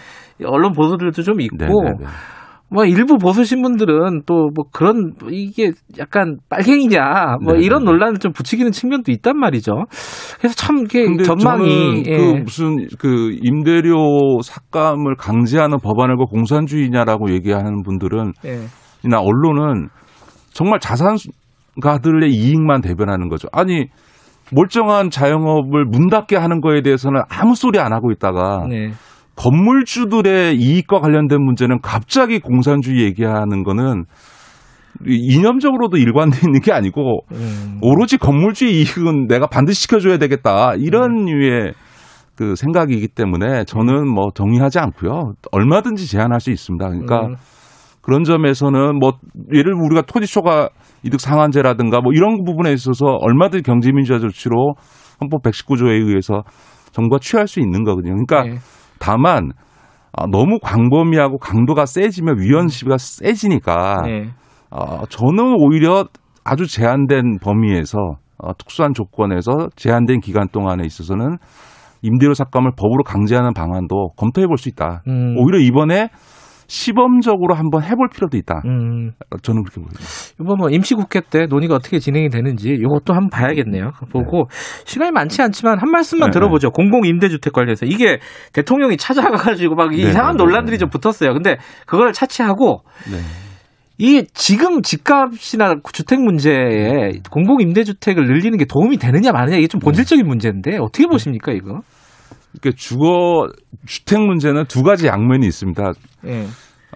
언론 보도들도 좀 있고 네, 네, 네. 뭐 일부 보수 신문들은 또 뭐 그런 이게 약간 빨갱이냐 뭐 네, 이런. 논란을 좀 부추기는 측면도 있단 말이죠. 그래서 참 이게 전망이 저는 예. 그 무슨 그 임대료 삭감을 강제하는 법안을 그 공산주의냐라고 얘기하는 분들은 예. 이나 언론은 정말 자산가들의 이익만 대변하는 거죠. 아니 멀쩡한 자영업을 문 닫게 하는 거에 대해서는 아무 소리 안 하고 있다가 네. 건물주들의 이익과 관련된 문제는 갑자기 공산주의 얘기하는 거는 이념적으로도 일관돼 있는 게 아니고 음. 오로지 건물주의 이익은 내가 반드시 지켜줘야 되겠다 이런 음. 류의 그 생각이기 때문에 저는 뭐 동의하지 않고요 얼마든지 제한할 수 있습니다. 그러니까 음. 그런 점에서는 뭐 예를 들면 우리가 토지 초과 이득 상한제라든가 뭐 이런 부분에 있어서 얼마든지 경제민주화 조치로 헌법 119조에 의해서 정부가 취할 수 있는 거거든요. 그러니까 네. 다만 아, 너무 광범위하고 강도가 세지면 위헌 시비가 세지니까 네. 어, 저는 오히려 아주 제한된 범위에서 어, 특수한 조건에서 제한된 기간 동안에 있어서는 임대료 삭감을 법으로 강제하는 방안도 검토해 볼 수 있다. 음. 오히려 이번에 시범적으로 한번 해볼 필요도 있다. 음. 저는 그렇게 보입니다. 이번 뭐 임시국회 때 논의가 어떻게 진행이 되는지 이것도 한번 봐야겠네요. 보고 시간이 많지 않지만 한 말씀만 네, 들어보죠. 공공 임대주택 관련해서 이게 대통령이 찾아가가지고 막 네, 이상한 네, 네, 논란들이 네. 좀 붙었어요. 근데 그걸 차치하고 네. 이게 지금 집값이나 주택 문제에 공공 임대주택을 늘리는 게 도움이 되느냐 마느냐 이게 좀 본질적인 문제인데 어떻게 보십니까 이거? 그러니까 주거 주택 문제는 두 가지 양면이 있습니다. 예.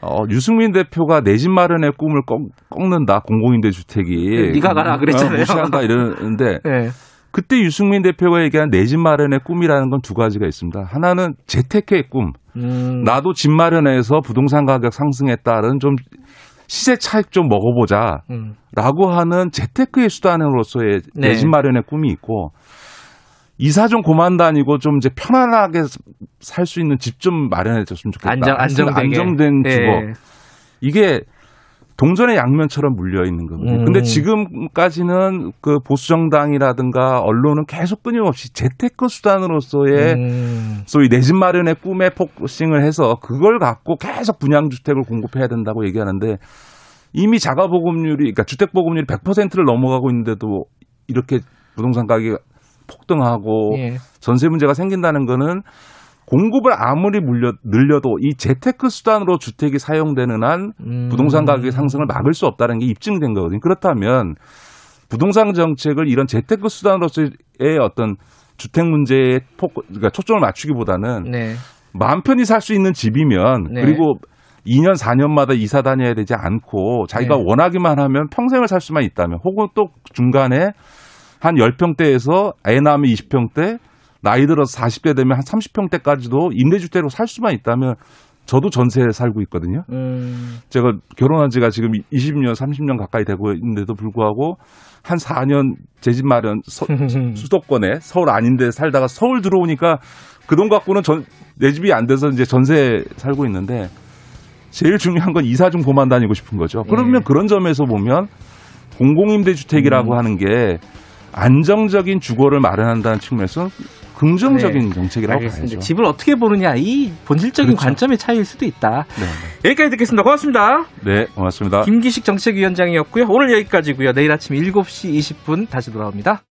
어, 유승민 대표가 내 집 마련의 꿈을 꺾, 꺾는다 공공임대 주택이 네가 가라 그랬잖아요. 무시한다 이러는데 예. 그때 유승민 대표가 얘기한 내 집 마련의 꿈이라는 건 두 가지가 있습니다. 하나는 재테크의 꿈. 음. 나도 집 마련해서 부동산 가격 상승에 따른 좀 시세 차익 좀 먹어보자. 음. 라고 하는 재테크의 수단으로서의 네. 내집 마련의 꿈이 있고 이사 좀 고만 다니고 좀 이제 편안하게 살 수 있는 집 좀 마련해 줬으면 좋겠다. 안정- 안정되게. 안정된 예. 주거. 이게 동전의 양면처럼 물려 있는 거거든요. 음. 근데 지금까지는 그 보수 정당이라든가 언론은 계속 끊임없이 재테크 수단으로서의 음. 소위 내 집 마련의 꿈에 focusing을 해서 그걸 갖고 계속 분양 주택을 공급해야 된다고 얘기하는데 이미 자가 보급률이 그러니까 주택 보급률이 100%를 넘어가고 있는데도 이렇게 부동산 가격이 폭등하고 예. 전세 문제가 생긴다는 거는 공급을 아무리 물려 늘려도 이 재테크 수단으로 주택이 사용되는 한 음. 부동산 가격의 상승을 막을 수 없다는 게 입증된 거거든요. 그렇다면 부동산 정책을 이런 재테크 수단으로서의 어떤 주택 문제에 포 그러니까 초점을 맞추기보다는 네. 마음 편히 살 수 있는 집이면 네. 그리고 2년 4년마다 이사 다녀야 되지 않고 자기가 네. 원하기만 하면 평생을 살 수만 있다면 혹은 또 중간에 한 10평대에서 애 낳으면 20평대 나이 들어서 40대 되면 한 30평대까지도 임대주택으로 살 수만 있다면 저도 전세에 살고 있거든요. 음. 제가 결혼한 지가 지금 20년, 30년 가까이 되고 있는데도 불구하고 한 4년 제 집 마련 서- 수도권에 서울 아닌데 살다가 서울 들어오니까 그 돈 갖고는 전, 내 집이 안 돼서 이제 전세 살고 있는데 제일 중요한 건 이사 좀 고만 다니고 싶은 거죠. 그러면 예. 그런 점에서 보면 공공임대주택이라고 음. 하는 게 안정적인 주거를 마련한다는 측면에서 긍정적인 네. 정책이라고 알겠습니다. 봐야죠. 집을 어떻게 보느냐 이 본질적인 그렇죠. 관점의 차이일 수도 있다. 네, 여기까지 듣겠습니다. 고맙습니다. 네, 고맙습니다. 김기식 정책위원장이었고요. 오늘 여기까지고요. 내일 아침 7시 20분 다시 돌아옵니다.